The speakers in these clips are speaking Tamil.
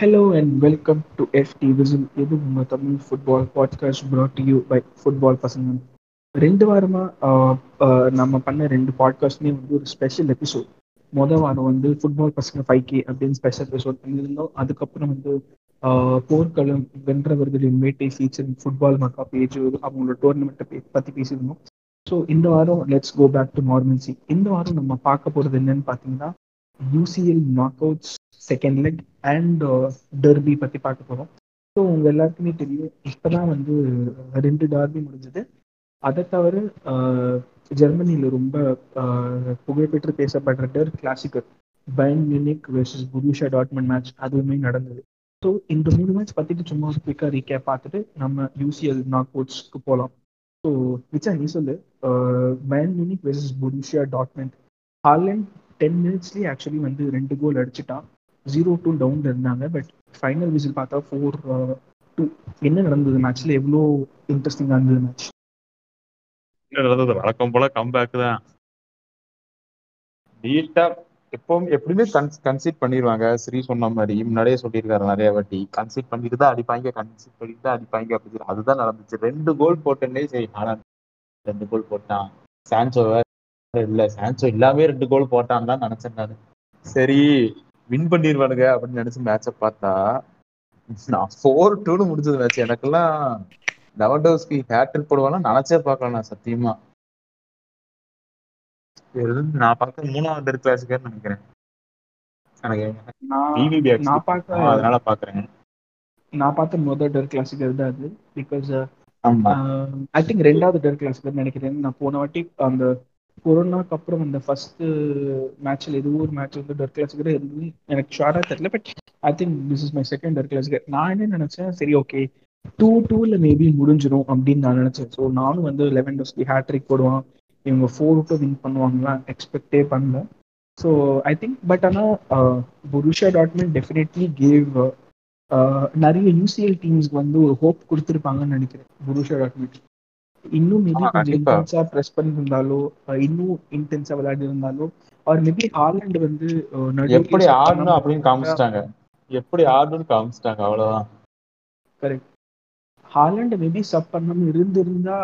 Hello and welcome to FT Whistle. இது உங்க Tamil football podcast brought to you by football பசங்க ரெண்டு வாரமா நம்ம பண்ண ரெண்டு பாட்காஸ்ட்மே வந்து ஒரு ஸ்பெஷல் எபிசோட் மொதல் வாரம் வந்து ஃபுட்பால் பசங்க ஃபைவ் கே அப்படின்னு ஸ்பெஷல் எபிசோட் பண்ணியிருந்தோம். அதுக்கப்புறம் வந்து போர்க்களம் வென்றவர்களின் வேட்டை ஃபீச்சர் ஃபுட்பால் மக்கா பேஜ் அவங்களோட டோர்னமெண்ட்டை பற்றி பேசியிருந்தோம். ஸோ இந்த வாரம் let's go back to normalcy இந்த வாரம் நம்ம பார்க்க போகிறது என்னன்னு பார்த்தீங்கன்னா UCL knock outs second leg and derby பற்றி பார்க்க போகிறோம் ஸோ உங்கள் எல்லாருக்குமே தெரியும் இப்போ தான் வந்து ரெண்டு டார்பி முடிஞ்சது. அதை தவிர ஜெர்மனியில் ரொம்ப ஆஹ், புகழ்பெற்று பேசப்படுற Der Klassiker Bayern Munich versus Borussia Dortmund match அதுவுமே நடந்தது. ஸோ இந்த மூணு மேட்ச் பற்றிட்டு சும்மா ஒரு குயிக்காக ரீகேப் பார்த்துட்டு நம்ம யூசிஎல் நாக் அவுட்ஸ்க்கு போகலாம் ஸோ விச்சா நீ சொல்லு Bayern Munich versus Borussia Dortmund Haaland ten மினிட்ஸ்லேயே actually வந்து ரெண்டு கோல் அடிச்சிட்டான் ஜீரோ டூ டவுன்ல இருந்தாங்க. பட் ஃபைனல் விசில் பார்த்தா ஃபோர் டூ என்ன நடந்தது மேட்ச்ல எவ்வளோ இன்ட்ரெஸ்டிங்காக இருந்தது மேட்ச் நடந்தது? வழக்கம் போல கம்பேக் தான். நீட்டா எப்பவும் எப்படியுமே கன்சீட் பண்ணிடுவாங்க ஸ்ரீ சொன்ன மாதிரி. முன்னாடியே சொல்லியிருக்காரு நிறைய வாட்டி. கன்சீட் பண்ணிட்டு தான் அடிப்பாங்க. கன்சீட் பண்ணிட்டு தான் அடிப்பாங்க அப்படின்னு சொல்லி. அதுதான் நடந்துச்சு. ரெண்டு கோல் போட்டேன்னே சரி ஹாலாண்ட் ரெண்டு கோல் போட்டான். சான்சோ வேற இல்ல சான்சோ இல்லாமே ரெண்டு கோல் போட்டான் தான் நினைச்சேன் நான். சரி வின் பண்ணிடுவானுங்க அப்படின்னு நினைச்சு மேட்சை பார்த்தா நான் ஃபோர் டூன்னு முடிஞ்சது மேட்ச் எனக்கெல்லாம் லெவன்டோஸ்கி ஹேட்ரிக் போடுவானா நினைச்சே பார்க்கல நான் சத்தியமா. நான் பார்த்த மூணாவது கிளாஸுக்கு நினைக்கிறேன். எனக்கு நான் பார்த்த அதனால பாக்குறேன் நான் பார்த்த முதல் டர் கிளாசிக்கர் தான் அது? பிகாஸ் ஐ திங்க் ரெண்டாவது டர் கிளாசிக்கர் நினைக்கிறேன். நான் போன வாட்டி அந்த கொரோனாக்கு அப்புறம் அந்த ஃபர்ஸ்ட் மேட்ச்ல எதுவும் ஒரு மேட்ச் வந்து டர் கிளாசிக்கர் இருந்து எனக்கு ஷார்டா தெரியல. But I think this is my second der Klassiker நான் என்ன நினைச்சேன்? சரி ஓகே டூ டூல மேபி முடிஞ்சிடும் அப்படின்னு நான் நினைச்சேன். ஸோ நானும் வந்து லெவன் டோஸ்க்கு ஹேட்ரிக் போடுவான். இவங்க ஃபோர் டூ வின் பண்ணுவாங்களாம் எக்ஸ்பெக்டே பண்ணல ஸோ ஐ திங்க் பட் ஆனால் புருஷா டாட்மெண்ட் டெஃபினெட்லி கேவ் நிறைய யூசிஎல் டீம்ஸ்க்கு வந்து ஒரு ஹோப் கொடுத்துருப்பாங்கன்னு நினைக்கிறேன். புருஷா டாட்மெண்ட் இன்னும் மேபி கொஞ்சம். இன்டென்ஸா ப்ரெஸ் பண்ணியிருந்தாலோ இன்னும் இன்டென்ஸா விளையாடி இருந்தாலோ அவர் மேபி ஹாலண்ட் வந்து எப்படி ஆடணும் அப்படின்னு காமிச்சிட்டாங்க. எப்படி ஆடணும்னு காமிச்சிட்டாங்க அவ்வளவுதான். கரெக்ட் ஹாலண்ட் மேபி சப் பண்ணாம இருந்திருந்தா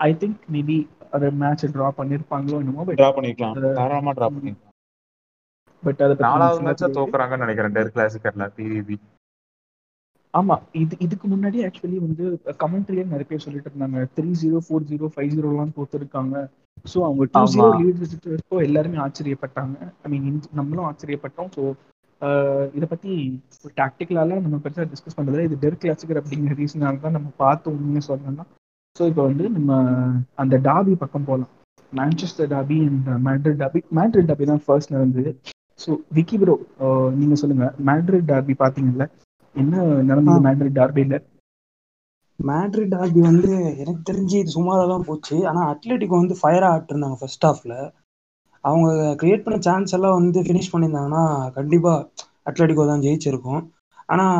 ஐ திங்க் மேபி அந்த மேட்ச் டிரா பண்ணிருப்பாங்களோ என்னமோ டிரா பண்ணிக்கலாம். தாராளமா டிரா பண்ணிக்கலாம். பட் அதை நாலாவது நம்ம மேட்சா சொல்ல தோக்குறாங்கன்னு நினைக்கிறேன் டெர் கிளாசிக்கர்ல பிவிபி ஆமா இது இதுக்கு முன்னாடி ஆக்சுவலி வந்து கமெண்ட்ரியே நிறைய பேர் சொல்லிட்டு இருந்தாங்க. Three zero four zero five ஜீரோலாம் தோத்துருக்காங்க. ஸோ அவங்க டூ. ஜீரோ லீட் வச்சுட்டு எல்லாருமே ஆச்சரியப்பட்டாங்க. ஐ மீன் நம்மளும் ஆச்சரியப்பட்டோம். ஸோ இதை பத்தி டாக்டிக்கலால நம்ம பெருசாக டிஸ்கஸ் பண்றதுல இது டெர் கிளாசிக்கர் அப்படிங்கிற ரீசனால தான் நம்ம பார்த்து உண்மையை சொல்லணும்னா. ஸோ இப்போ வந்து நம்ம அந்த டாபி பக்கம் போகலாம் Manchester derby and Madrid derby Madrid derby தான் ஃபர்ஸ்ட் நடந்தது. ஸோ விக்கி ப்ரோ நீங்க சொல்லுங்க. மேட்ரிட் டாபி பாத்தீங்கல்ல என்ன நடந்தது மேட்ரிட் டார்பியில் மேட்ரிட் டார்பி வந்து எனக்கு தெரிஞ்சு இது சுமாராக தான் போச்சு. ஆனால் அத்லெட்டிகோ வந்து ஃபயராக ஆட்டிருந்தாங்க ஃபர்ஸ்ட் ஹாஃபில் அவங்க கிரியேட் பண்ண சான்ஸ் எல்லாம் வந்து ஃபினிஷ் பண்ணியிருந்தாங்கன்னா கண்டிப்பாக அத்லெட்டிகோ தான் ஜெயிச்சிருக்கும். ஆனால்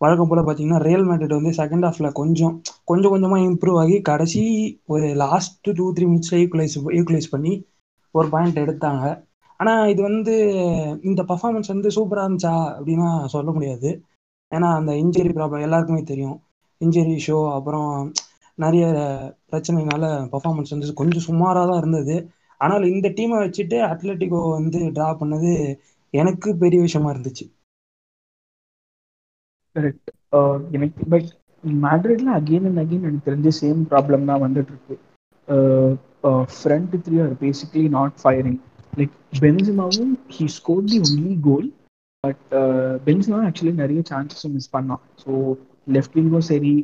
வழக்கம் போல் பார்த்தீங்கன்னா ரியல் மேட்ரிட் வந்து செகண்ட் ஹாஃபில் கொஞ்சம் கொஞ்சம் கொஞ்சமாக இம்ப்ரூவ் ஆகி கடைசி ஒரு லாஸ்ட் டூ த்ரீ மினிட்ஸில் ஈக்குவலைஸ் ஈக்குவலைஸ் பண்ணி ஒரு பாயிண்ட் எடுத்தாங்க. ஆனால் இது வந்து இந்த பர்ஃபார்மன்ஸ் வந்து சூப்பராக இருந்துச்சா அப்படின்னா சொல்ல முடியாது. ஏன்னா அந்த இன்ஜுரி ப்ராப்ளம் எல்லாருக்குமே தெரியும். இன்ஜுரி ஷோ அப்புறம் நிறைய பிரச்சனைனால பர்ஃபார்மன்ஸ் வந்து கொஞ்சம் சுமாராக தான் இருந்தது. ஆனால் இந்த டீமை வச்சுட்டு அத்லட்டிகோ வந்து ட்ரா பண்ணது எனக்கு பெரிய விஷயமா இருந்துச்சு. கரெக்ட் எனக்கு பட் மேட்ரிட்ல அகெயின் அண்ட் அகெயின் எனக்கு தெரிஞ்ச சேம் ப்ராப்ளம் தான் வந்துட்டு இருக்கு front three are basically not firing like பென்சிமாவும் he score the only goal but Benzema actually நிறைய சான்சஸும் மிஸ் பண்ணான். ஸோ லெஃப்ட் விங்கும் சரி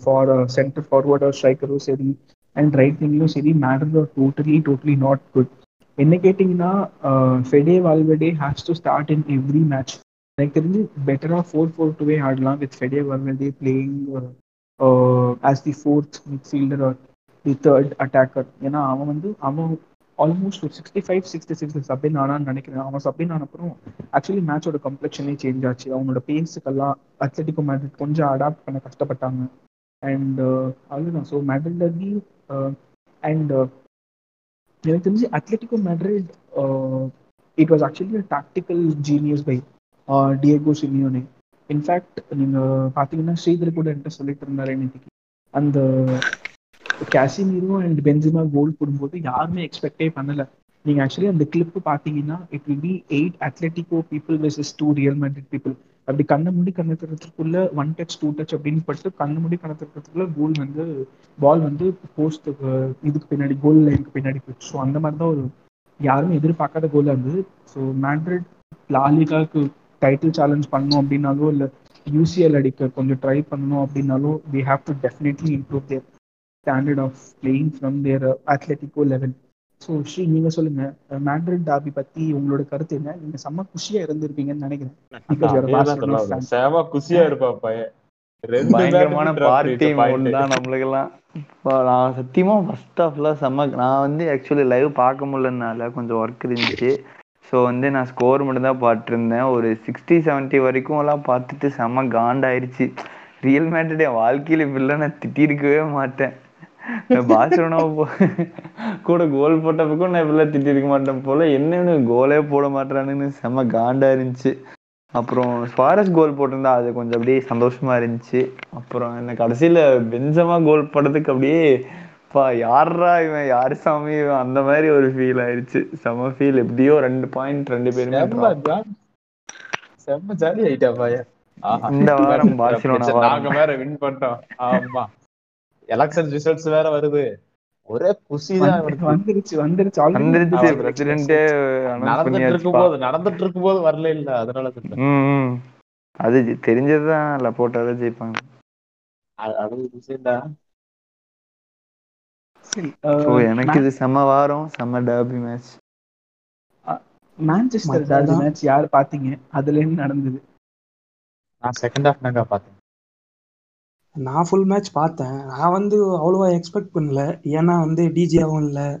ஃபார் சென்டர் ஃபார்வர்டோ ஸ்ட்ரைக்கரும் சரி அண்ட் ரைட் விங்லும் சரி matter totally totally not good என்ன கேட்டிங்கன்னா Fede Valverde has to start in every match எனக்கு தெரிஞ்சு பெட்டராக ஃபோர் ஃபோர் டூவே ஆடலாம் with Fede Valverde playing as the fourth midfielder or the third attacker ஏன்னா அவன் வந்து அவன் ஆல்மோஸ்ட் ஒரு சிக்ஸ்டி ஃபைவ் சிக்ஸ்டி சிக்ஸ் சப்மின் ஆனான்னு நினைக்கிறேன். அவன் சப்மின் ஆனப்புறம் ஆக்சுவலி மேட்சோட கம்ப்ளெக்ஷனே சேஞ்ச் ஆச்சு. அவனோட பேஸுக்கெல்லாம் அத்லட்டிகோ மேட்ரிட் கொஞ்சம் அடாப்ட் பண்ண கஷ்டப்பட்டாங்க. அண்ட் அவ்வளோதான் ஸோ மேட்ரிட் அண்ட் எனக்கு தெரிஞ்சு Atletico Madrid it was actually tactical genius by Diego Simeone in fact நீங்கள் பார்த்தீங்கன்னா ஸ்ரீதர் கூட என்கிட்ட சொல்லிட்டு இருந்தாரு இன்னைக்கு. அந்த கேசிமீரோ அண்ட் பென்சிமா கோல் போடும்போது யாருமே எக்ஸ்பெக்டே பண்ணல. நீங்க ஆக்சுவலி அந்த கிளிப் பாத்தீங்கன்னா it will be eight Atletico people versus two Real minded people அப்படி கண்ணை முடி கண்ணை திறத்துக்குள்ள ஒன் டச் டூ டச் அப்படின்னு பட்டு கண்ணு முடி கண்ணை திறத்துக்குள்ள கோல் வந்து பால் வந்து போஸ்ட் இதுக்கு பின்னாடி கோல் லைனுக்கு பின்னாடி போச்சு ஸோ அந்த மாதிரி தான் ஒரு யாருமே எதிர்பார்க்காத கோலாக இருந்தது. ஸோ மேட்ரிட் லாலிகாவுக்கு டைட்டில் சேலஞ்ச் பண்ணணும் அப்படின்னாலோ இல்லை யூசிஎல் அடிக்க கொஞ்சம் ட்ரை பண்ணணும் அப்படின்னாலும் we have to definitely improve their standard of playing from their Atletico level so Sri நீங்க சொல்லுங்க. மேட்ரிட் டாபி பத்தி உங்களோட கருத்து என்ன? நீங்க செம்ம குஷியா இருந்திருப்பீங்கன்னு நினைக்கிறேன். சேவ குசியா இருப்பா பையன். பயங்கரமான பார்ட்டி தான் நம்மளுக்கெல்லாம். இப்போ நான் சத்தியமா ஃபர்ஸ்ட் ஹாஃப்ல செம்ம நான் வந்து ஆக்சுவலி லைவ் பார்க்க முடியலனால கொஞ்சம் ஒர்க் இருந்துச்சு. ஸோ வந்து நான் ஸ்கோர் மட்டும் தான் பார்த்துருந்தேன். ஒரு சிக்ஸ்டி செவன்ட்டி வரைக்கும் எல்லாம் பார்த்துட்டு செம்ம காண்டாயிருச்சு. ரியல் மேட்டட் என் வாழ்க்கையில இப்படிலாம் நான் திட்டிருக்கவே மாட்டேன். நான் பார்சலோனா கூட கோல் போட்டப்பக்கும் நான் இப்படிலாம் திட்டிருக்க மாட்டேன் போல. என்னன்னு கோலே போட மாட்டேறானுன்னு செம்ம காண்டா இருந்துச்சு. அப்புறம் ஸ்வாரஸ் கோல் போட்டிருந்தா அது கொஞ்சம் அப்படியே சந்தோஷமா இருந்துச்சு. அப்புறம் என்ன கடைசியில பெஞ்சமா கோல் போட்டதுக்கு அப்படியே பா யாரா இவன்? யாரு சாமி? இவன் அந்த மாதிரி ஒரு ஃபீல் ஆயிருச்சு. செம ஃபீல் எப்படியோ ரெண்டு பாயிண்ட் ரெண்டு பேருமே செம்ம ஜாலி ஆயிட்டா பையன். ஆஹா. இந்த வாரம் பார்சிலோனா. நாங்க வேற வின் பண்ணிட்டோம் ஆமா. எலெக்ஷன் ரிசல்ட்ஸ் வேற வருது. ஒரே குஷி தான் வந்து- வந்துருச்சு வந்துருச்சு வந்துருச்சு அனௌன்ஸ் நடந்துட்டு இருக்கும் பண்ணியாச்சுப்பா போது நடந்துட்டு இருக்கும் போது வரல இல்ல அதனால. அது தெரிஞ்சதுதான் லப்போட்டாதான் ஜெயிப்பாங்க. அது- அது விஷயம்டா எனக்கு இது செம்ம வாரம் செம்ம derby match Manchester derby match யார் பாத்தீங்க அதுல என்ன நடந்தது? நான் செகண்ட் ஹாஃப் தாங்க பார்த்தேன். நான் ஃபுல் மேட்ச் பார்த்தேன். நான் வந்து அவ்வளோவா எக்ஸ்பெக்ட் பண்ணல. ஏன்னா வந்து டிஜியாவும் இல்லை.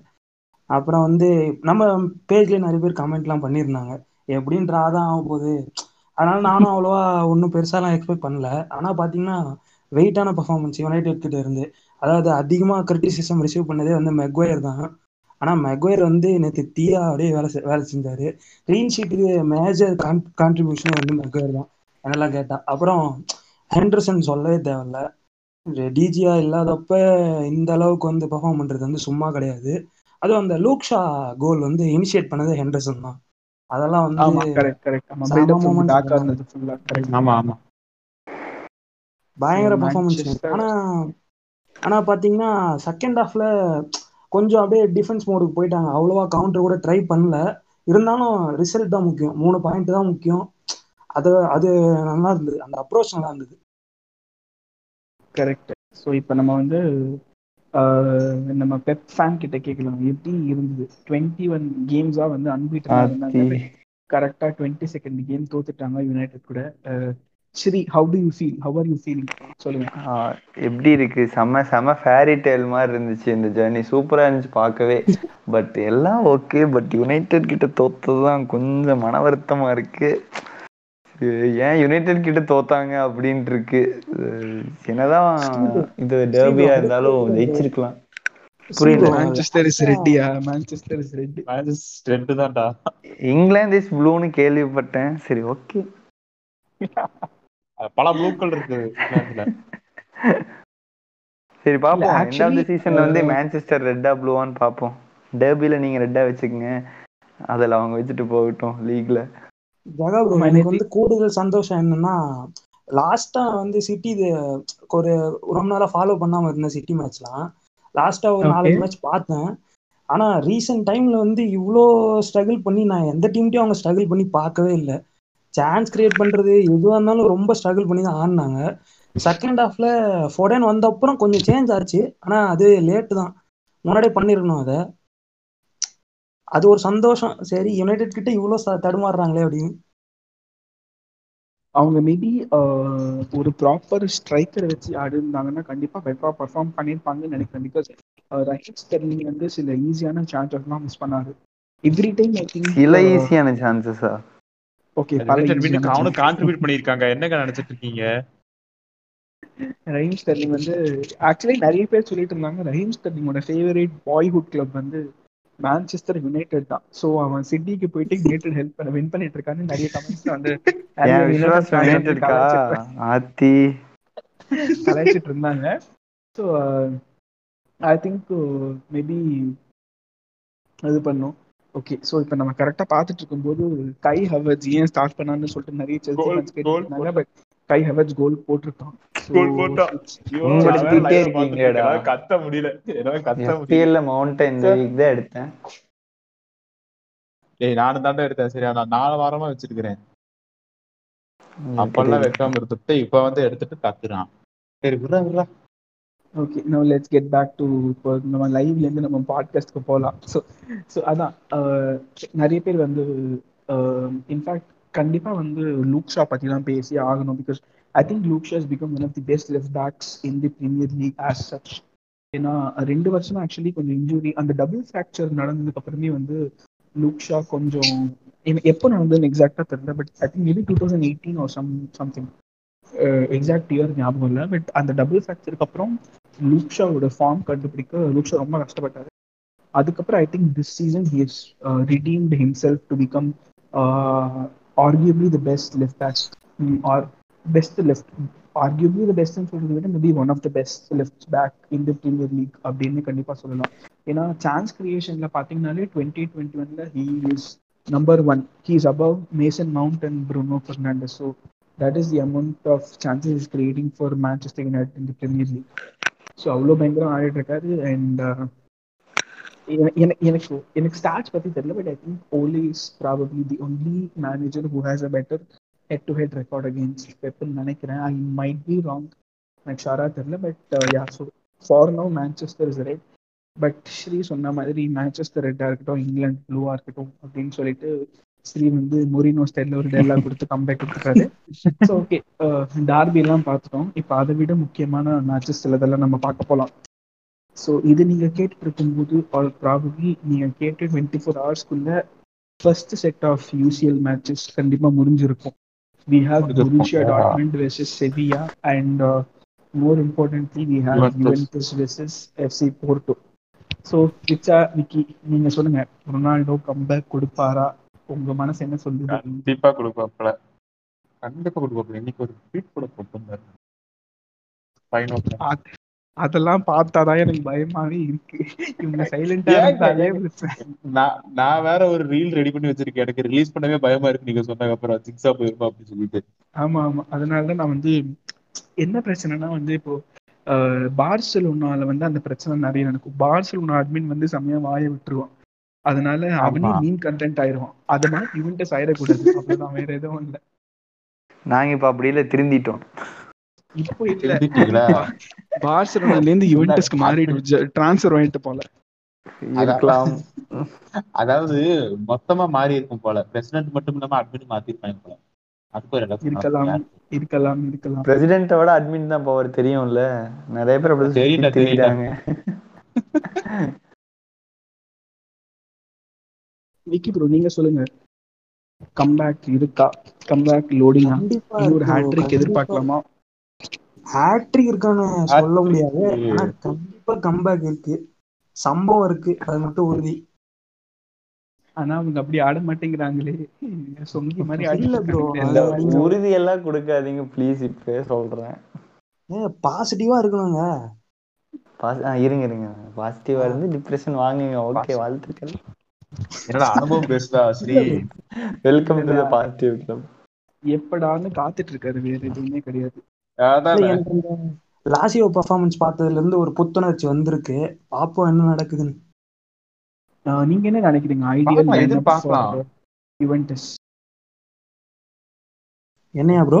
அப்புறம் வந்து நம்ம பேஜ்லேயே நிறைய பேர் கமெண்ட்லாம் பண்ணியிருந்தாங்க. எப்படியும் ட்ரா தான் ஆக போகுது. அதனால நானும் அவ்வளோவா ஒன்றும் பெருசாலாம் எக்ஸ்பெக்ட் பண்ணல. ஆனால் பார்த்தீங்கன்னா வெயிட்டான பர்ஃபார்மன்ஸ் யுனைடெட் கிட்ட இருந்து அதாவது அதிகமாக கிரிட்டிசிசம் ரிசீவ் பண்ணதே வந்து மெக்வயர் தான். ஆனால் மெக்வயர் வந்து நேற்று தீயா அப்படியே வேலை செ- வேலை செஞ்சாரு. க்ளீன் ஷீட்டுக்கு மேஜர் கான் கான்ட்ரிபியூஷன் வந்து மெக்வயர் தான். என்னெல்லாம் கேட்டா. அப்புறம் ஹெண்டர்சன் சொல்லவே தேவையில்ல. டிஜியா இல்லாதப்ப இந்த அளவுக்கு வந்து பெர்ஃபார்ம் பண்றது வந்து சும்மா கிடையாது. அதுவும் அந்த லூக்ஷா கோல் வந்து இனிஷியேட் பண்ணது ஹெண்டர்சன் தான். அதெல்லாம் ஆமா வந்து பயங்கர பெர்ஃபார்மன்ஸ் ஆனா ஆனா பாத்தீங்கன்னா செகண்ட் ஹாஃப்ல கொஞ்சம் அப்படியே டிஃபென்ஸ் மோடுக்கு போயிட்டாங்க. அவ்வளோவா கவுண்டர் கூட ட்ரை பண்ணல. இருந்தாலும் ரிசல்ட் தான் முக்கியம். மூணு பாயிண்ட் தான் முக்கியம். அது அது நல்லா இருந்தது. அந்த அப்ரோச் நல்லா இருந்தது. கரெக்ட் ஸோ இப்போ நம்ம வந்து நம்ம பெப் ஃபேன் கிட்ட கேட்கலாம். எப்படி இருந்தது? டுவெண்ட்டி ஒன் கேம்ஸா வந்து ஆத்தி. கரெக்டா டுவெண்ட்டி செகண்ட் கேம் தோத்துட்டாங்க யுனைடெட் கூட. Sri how do you feel how are you feeling சொல்லுங்க. எப்படி இருக்கு? செம்ம செம்ம ஃபேரி டேல் மாதிரி இருந்துச்சு இந்த ஜேர்னி சூப்பரா இருந்துச்சு பார்க்கவே. பட் எல்லாம் ஓகே பட் யுனைடெட் கிட்ட தோத்ததுதான் கொஞ்சம் மன வருத்தமா இருக்கு. ஏன் யுனைடெட் கிட்ட தோத்தாங்க அப்படின்ட்டு இருக்கு என்னதான் இது டேர்பியா இருந்தாலும் ஜெயிச்சிருக்கலாம். புரியல. மான்செஸ்டர் இஸ் ரெட்டியா மான்செஸ்டர் இஸ் ரெட்டி ரெண்டு தான்டா. இங்கிலாந்து இஸ் ப்ளூன்னு கேள்விப்பட்டேன். சரி ஓகே பல ப்ளூக்கள் இருக்கு சரி பாப்போம். இல்ல, எண்ட் ஆஃப் தி actually, சீசன்ல வந்து uh, மான்செஸ்டர் ரெட்டா ப்ளூவான்னு பாப்போம். டெர்பில நீங்க ரெட்டா வச்சுக்கங்க. அதுல அவங்க வச்சுட்டு போகட்டும் லீக்ல ஜகா ப்ரோ எனக்கு வந்து கூடுதல் சந்தோஷம் என்னன்னா லாஸ்டா வந்து சிட்டி இது ஒரு ரொம்ப நாளா ஃபாலோ பண்ணாம இருந்த சிட்டி மேட்ச்லாம் லாஸ்டா ஒரு. நாலஞ்சு மேட்ச் பார்த்தேன். ஆனா ரீசெண்ட் டைம்ல வந்து இவ்வளோ ஸ்ட்ரகிள் பண்ணி நான் எந்த டீம்ட்டையும் அவங்க ஸ்ட்ரகிள் பண்ணி பார்க்கவே இல்லை. சான்ஸ் கிரியேட் பண்றது எதுவாக இருந்தாலும் ரொம்ப ஸ்ட்ரகிள் பண்ணி தான் ஆடினாங்க. செகண்ட் ஹாஃப்ல ஃபோடன் வந்த அப்புறம் கொஞ்சம் சேஞ்ச் ஆச்சு. ஆனா அது லேட்டு தான். முன்னாடியே பண்ணிருக்கணும் அதை. அது ஒரு சந்தோஷம். சரி யுனைடெட் கிட்ட இவ்வளோ தடுமாறுறாங்களே அப்படின்னு. அவங்க மேபி ஒரு ப்ராப்பர் ஸ்ட்ரைக்கரை வச்சு ஆடி இருந்தாங்கன்னா கண்டிப்பா பெட்டரா பர்ஃபார்ம் பண்ணியிருப்பாங்கன்னு நினைக்கிறேன். பிகாஸ் ரஹீம் ஸ்டெர்லிங் வந்து சில ஈஸியான சான்சஸ்லாம் மிஸ் பண்ணாரு. எவ்ரி டைம் ஐ திங்க் சில ஈஸியான சான்சஸா ஓகே அவனும் கான்ட்ரிபியூட் பண்ணிருக்காங்க என்னங்க நினைச்சிட்டு இருக்கீங்க? ரஹீம் ஸ்டெர்லிங் வந்து ஆக்சுவலி நிறைய பேர் சொல்லிட்டு இருந்தாங்க. ரஹீம் ஸ்டெர்லிங்கோட ஃபேவரேட் பாய்ஹுட் கிளப் வந்து மேன்செஸ்டர் யுனைடெட் தான். ஸோ அவன் சிட்டிக்கு போயிட்டு யுனைடெட் ஹெல்ப் பண்ண வின் பண்ணிட்டு இருக்கான்னு நிறைய கமெண்ட்ஸ் வந்து ஆத்தி. கலாய்ச்சிட்டு இருந்தாங்க. ஸோ ஐ திங்க் மேபி இது பண்ணோம். ஓகே ஸோ இப்போ நம்ம கரெக்டாக பார்த்துட்டு இருக்கும்போது கை ஹவர்ஸ் ஏன் ஸ்டார்ட் பண்ணான்னு சொல்லிட்டு நிறைய செல்சி ஃபேன்ஸ் கேட்டுருந்தாங்க பட் கை ஹவர்ஸ் கோல் போட்டிருக்கான். போட்டான். இருக்கேன். கத்த முடியல. கத்த மவுண்டன் இந்த வீக் தான் எடுத்தேன். ஏய் நானும் தாண்டா எடுத்தேன். சரியா? நான் நாலு வாரமா வச்சிருக்கிறேன். அப்பெல்லாம் வைக்காம இருந்துட்டு இப்ப வந்து எடுத்துட்டு கத்துறான். சரி விட்றா விட்றா. Okay no let's get back to இப்போ நம்ம லைவ்ல இருந்து நம்ம பாட்காஸ்ட்க்கு போகலாம் ஸோ ஸோ அதான் அஹ், நிறைய பேர் வந்து இன்ஃபேக்ட் கண்டிப்பா வந்து லூக்ஷா பத்தி தான் பேசி ஆகணும். Because I think Luke Shaw is become one of the best left backs in the Premier League as such ஏன்னா ரெண்டு வருஷம் ஆக்சுவலி கொஞ்சம் இன்ஜுரி அந்த டபுள் ஃப்ராக்சர் நடந்ததுக்கு அப்புறமே வந்து லூக்ஷா கொஞ்சம் எப்போ நடந்ததுன்னு எக்ஸாக்டா தெரியல but I think maybe two thousand eighteen or some something exact year ஞாபகம் இல்லை பட் அந்த டபுள் ஃப்ராக்சருக்கு அப்புறம் லூக்ஷாவோட ஃபார்ம் கண்டுபிடிக்க லூக்ஷா ரொம்ப கஷ்டப்பட்டாரு. அதுக்கப்புறம் I think this season he is redeemed himself to become arguably the best left back or best left arguably the பெஸ்ட்னு சொல்றதை விட maybe one of the best left back in the Premier League அப்படின்னு கண்டிப்பாக சொல்லலாம். ஏன்னா சான்ஸ் கிரியேஷன்ல பார்த்தீங்கனாலே டுவெண்ட்டி டுவெண்ட்டி ஒன்ல he is number one he is above Mason Mount and Bruno Fernandes so that is the amount of chances is creating for Manchester United in the Premier league so அவ்வளோ பயங்கரம் ஆடிட்டு இருக்காரு அண்ட் எனக்கு எனக்கு ஸ்டார்ட்ஸ் பத்தி தெரியல but I think Ole is probably the only manager who has a better head to head record against பெப்புன்னு நினைக்கிறேன். ஐ மைட் பி ராங் எனக்கு ஷாரா தெரியல but yeah so far no Manchester is red but Sri சொன்ன மாதிரி மேன்செஸ்டர் ரெட்டா இருக்கட்டும் இங்கிலாந்து ப்ளூவா இருக்கட்டும் அப்படின்னு சொல்லிட்டு ஸ்ரீ வந்து மொரினோ ஸ்டைல்ல ஒரு டெல்லாம் கொடுத்து கம்பேக் கொடுத்துருக்காரு ஸோ ஓகே டார்பி எல்லாம் பார்த்துட்டோம். இப்போ அதை விட முக்கியமான மேட்சஸ் சிலதெல்லாம் நம்ம பார்க்க போகலாம் ஸோ இது நீங்க கேட்டுட்டு இருக்கும்போது ஆல் ப்ராபப்ளி நீங்க கேட்டு twenty four ஹவர்ஸ்க்குள்ள first set of UCL matches கண்டிப்பா முடிஞ்சிருக்கும். We have. Borussia Dortmund versus Sevilla and more importantly we have. Juventus versus FC Porto so Vicha Vicky நீங்க சொல்லுங்க. ரொனால்டோ கம்பேக் கொடுப்பாரா? உங்க மனசு என்ன சொல்லுது? கண்டிப்பா கொடுப்பாப்ல கண்டிப்பா கொடுப்பாப்ல இன்னைக்கு ஒரு ட்வீட் கூட போட்டிருந்தாரு. அதெல்லாம் பார்த்தாதான் எனக்கு பயமாவே இருக்கு. இவங்க சைலண்டா இருந்தாலே. நான் நான் வேற ஒரு ரீல் ரெடி பண்ணி வச்சிருக்கேன். எனக்கு ரிலீஸ் பண்ணவே பயமா இருக்கு நீங்க சொன்னதுக்கு அப்புறம். சிக்ஸா போயிருமா அப்படின்னு சொல்லிட்டு. ஆமா ஆமா. அதனாலதான் நான் வந்து என்ன பிரச்சனைனா வந்து இப்போ பார்சலோனால வந்து அந்த பிரச்சனை நிறைய நடக்கும். பார்சலோனா அட்மின் வந்து செம்மையா வாய விட்டுருவான். அதனால அவனே. மீன் கண்டென்ட் ஆயிருவான். அது மாதிரி யுவென்டஸ் ஆயிடக்கூடாது அவ்வளவுதான் வேற எதுவும் இல்ல. நாங்க இப்ப அப்படி இல்ல திருந்திட்டோம். இப்போ இல்ல. பார்சலோனால இருந்து யுவென்டஸ்க்கு மாறிட்டு டிரான்ஸ்ஃபர் வாங்கிட்டு போல. இருக்கலாம் அதாவது மொத்தமா மாறி இருக்கும் போல. பிரசிடென்ட் மட்டும் இல்லாம அட்மின் மாத்திருப்பாங்க போல. ஒரு இருக்கலாம். இருக்கலாம் இருக்கலாம். பிரசிடென்ட்டோட அட்மின் தான் பவர் தெரியும்ல. நிறைய பேர் அப்படி திரியிறாங்க விக்கி ப்ரோ நீங்க சொல்லுங்க. கம்பேக் இருக்கா? கம்பேக் இருக்கு bro. ஹேட்ரிக். எதிர்பார்க்கலாமா? ஹேட்ரிக் இருக்கான்னு சொல்ல முடியாது. ஆனா கண்டிப்பா கம்பேக் இருக்கு. சம்பவம் இருக்கு. அது மட்டும் உறுதி. ஆனா அவங்க அப்படி ஆட மாட்டேங்கிறாங்களே. சொங்கி மாதிரி இல்ல. உறுதி எல்லாம் கொடுக்காதீங்க. ப்ளீஸ் இப்பவே சொல்றேன். ஏ பாசிட்டிவா இருக்கணுங்க. இருங்க இருங்க. பாசிட்டிவா இருந்து டிப்ரெஷன் வாங்குங்க. ஓகே வாழ்த்துக்கள். என்னடா அனுபவம் பேசுதா Sri? Welcome to the positive club எப்படான்னு காத்துட்டு இருக்காரு. வேற எதுவுமே கிடையாது. லாசியோ பர்ஃபார்மன்ஸ் பார்த்ததுல இருந்து ஒரு புத்துணர்ச்சி வந்திருக்கு. பாப்போம் என்ன நடக்குதுன்னு. ஆஹ் நீங்க என்ன நினைக்கிறீங்க? ஐடியல் பார்க்கலாம். யுவென்டஸ் என்னையா ப்ரோ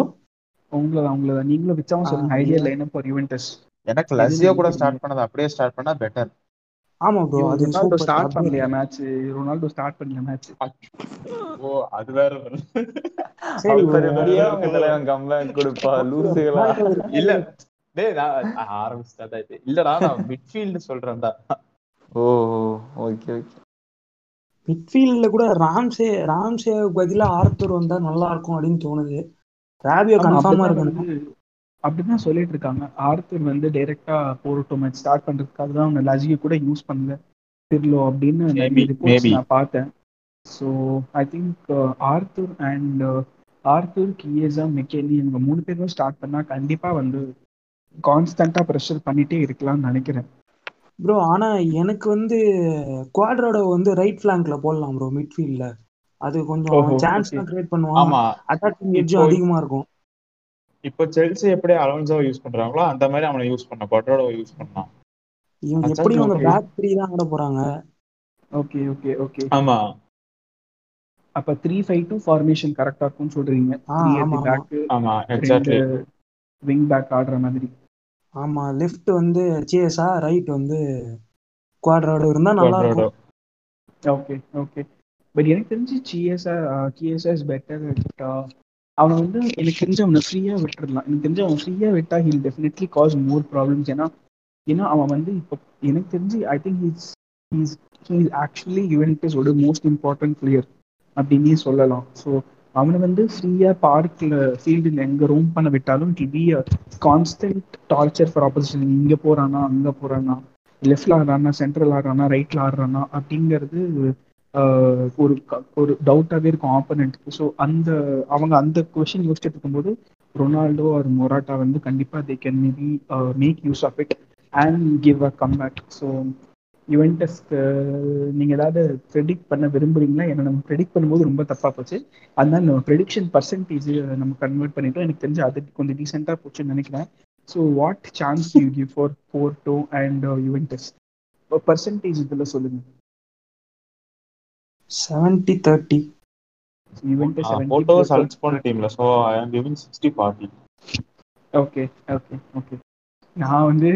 உங்களை உங்களை நீங்களும் விச்சாவும் சொல்லுங்க ஆ, ஐடியல் லைன் ஃபார் யுவென்டஸ் எனக்கு லசியோ கூட ஸ்டார்ட் பண்ணது அப்படியே ஸ்டார்ட் பண்ணா பெட்டர் ஆமா ப்ரோ அது ரொனால்டோ. ஸ்டார்ட் பண்ணலையா மேட்ச் ரொனால்டோ ஸ்டார்ட் பண்ணல மேட்ச் ஓ அது வேற. சரி உங்க தலைவன் கம்பேக் கொடுப்பா லூசுகளா. இல்ல டேய் நான் ஆரம்பிச்சிட்டா இது. இல்லடா நான் மிட்ஃபீல்ட் சொல்றேன்டா. ஓ ஓகே ஓகே மிட்ஃபீல்ட்ல கூட ராம்சே ராம்சே பதிலா ஆர்த்தர் வந்தா நல்லா இருக்கும் அப்படின்னு தோணுது. ராபியோ கன்ஃபார்மா இருக்கணும். அப்படிதான் சொல்லிட்டு இருக்காங்க. ஆர்த்தர் வந்து டைரக்டா போரட்டோ மேட்ச் ஸ்டார்ட் பண்றதுக்காக தான் அவங்க லஜியை கூட யூஸ் பண்ணல. பிர்லோ அப்படின்னு. நான் பார்த்தேன். So I think Arthur and Arthur Chiesa McKennie இவங்க மூணு பேரும் ஸ்டார்ட் பண்ணா கண்டிப்பா வந்து கான்ஸ்டன்டா ப்ரெஷர் பண்ணிட்டே இருக்கலாம்னு நினைக்கிறேன். ப்ரோ ஆனா எனக்கு வந்து குவாட்ரோட வந்து ரைட் ஃபிளாங்க்ல போடலாம் ப்ரோ மிட்ஃபீல்ட்ல அது கொஞ்சம் சான்ஸ் கிரியேட் பண்ணுவான். ஆமா. அட்டாக்கிங் எட்ஜும் இப்போ- அதிகமா இருக்கும். இப்போ செல்சி எப்படி அலோன்சோவை யூஸ் பண்றாங்களோ அந்த மாதிரி அவனை யூஸ் பண்ண கொட்ரோடோ யூஸ் பண்ணலாம். இவங்க எப்படியும் அவங்க okay. பேக் த்ரீ தான் ஆட போறாங்க? ஓகே ஓகே ஓகே ஆமா. அப்ப த்ரீ ஃபைவ் டூ ஃபார்மேஷன் கரெக்டா இருக்கும்னு சொல்றீங்க. ஆ, த்ரீ ஆமா, எட் ஆமா. பேக் ஆமா எக்ஸாக்ட்லி விங் பேக் ஆடுற மாதிரி. ஆமா லெஃப்ட் வந்து சிஎஸ்ஆ ரைட் வந்து குவாட்ரோட இருந்தா நல்லா இருக்கும் ஓகே ஓகே பட் எனக்கு தெரிஞ்சு சிஎஸ்ஆ கிஎஸ்ஆ இஸ் பெட்டர் அவனை வந்து எனக்கு தெரிஞ்சு அவனை ஃப்ரீயா விட்டுடலாம் எனக்கு தெரிஞ்சு அவன் ஃப்ரீயா விட்டா he'll definitely cause more problems ஏன்னா ஏன்னா அவன் வந்து இப்போ எனக்கு தெரிஞ்சு I think he's he's he's actually யுவென்டஸோட most important player அப்படின்னே சொல்லலாம். ஸோ அவனை வந்து ஃப்ரீயாக பார்க்கில் ஃபீல்டில் எங்கே ரூம் பண்ண விட்டாலும் it be a constant torture for opposition இங்கே போகிறானா அங்கே போகிறானா லெஃப்டில் ஆடுறானா சென்ட்ரல் ஆடுறானா ரைட்டில் ஆடுறானா அப்படிங்கிறது ஒரு ஒரு டவுட்டாகவே இருக்கும் ஆப்பனண்ட்டுக்கு ஸோ அந்த அவங்க அந்த கொஷின் யோசிச்சுட்டு இருக்கும்போது ரொனால்டோ ஒரு மொராட்டா வந்து கண்டிப்பாக they can maybe make use of it and give a come back so யுவென்டஸ்க்கு நீங்கள் ஏதாவது ப்ரெடிக்ட் பண்ண விரும்புறீங்களா? ஏன்னா நம்ம ப்ரெடிக்ட் பண்ணும்போது ரொம்ப தப்பாக போச்சு. அதனால நம்ம ப்ரெடிக்ஷன் பர்சன்டேஜ் நம்ம கன்வெர்ட் பண்ணிட்டோம். எனக்கு தெரிஞ்சு அது கொஞ்சம் டீசெண்டாக போச்சுன்னு நினைக்கிறேன். So what chance you give for Porto and Juventus percentage இதில் சொல்லுங்கள் செவன்டி தேர்ட்டி யுவென்டஸ் போட்டோ சல்ஸ் போன டீம்ல so I am giving sixty forty okay okay okay நான் வந்து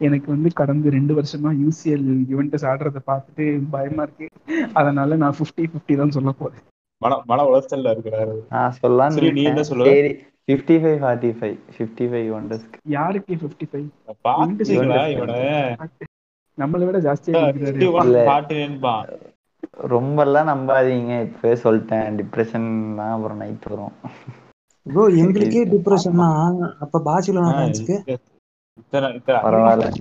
எனக்கு வந்து கடந்த ரெண்டு வருஷமா யூசிஎல் யுவென்டஸ் ஆடுறத பார்த்துட்டு பயமா இருக்கு. அதனால நான் ஃபிஃப்டி ஃபிஃப்டி தான் சொல்ல போறேன். மன மன உளைச்சல்ல இருக்கிறாரு நான் சொல்லலாம்னு சரி, நீ என்ன. சொல்லுவ? சரி fifty five forty five fifty five ஒண்டர்ஸ்க்கு யாருக்கு ஃபிஃப்டி ஃபைவ் பாத்தீங்களா Juventus. இவனை. நம்மளை விட ஜாஸ்தியா ஃபிஃப்டி ரொம்பலாம் நம்பாதீங்க. இப்பவே சொல்லிட்டேன். டிப்ரெஷன் தான் அப்புறம் நைட் வரும். ப்ரோ எங்களுக்கே டிப்ரெஷன்னா அப்ப பார்சிலோனா ஃபேன்ஸ்க்கு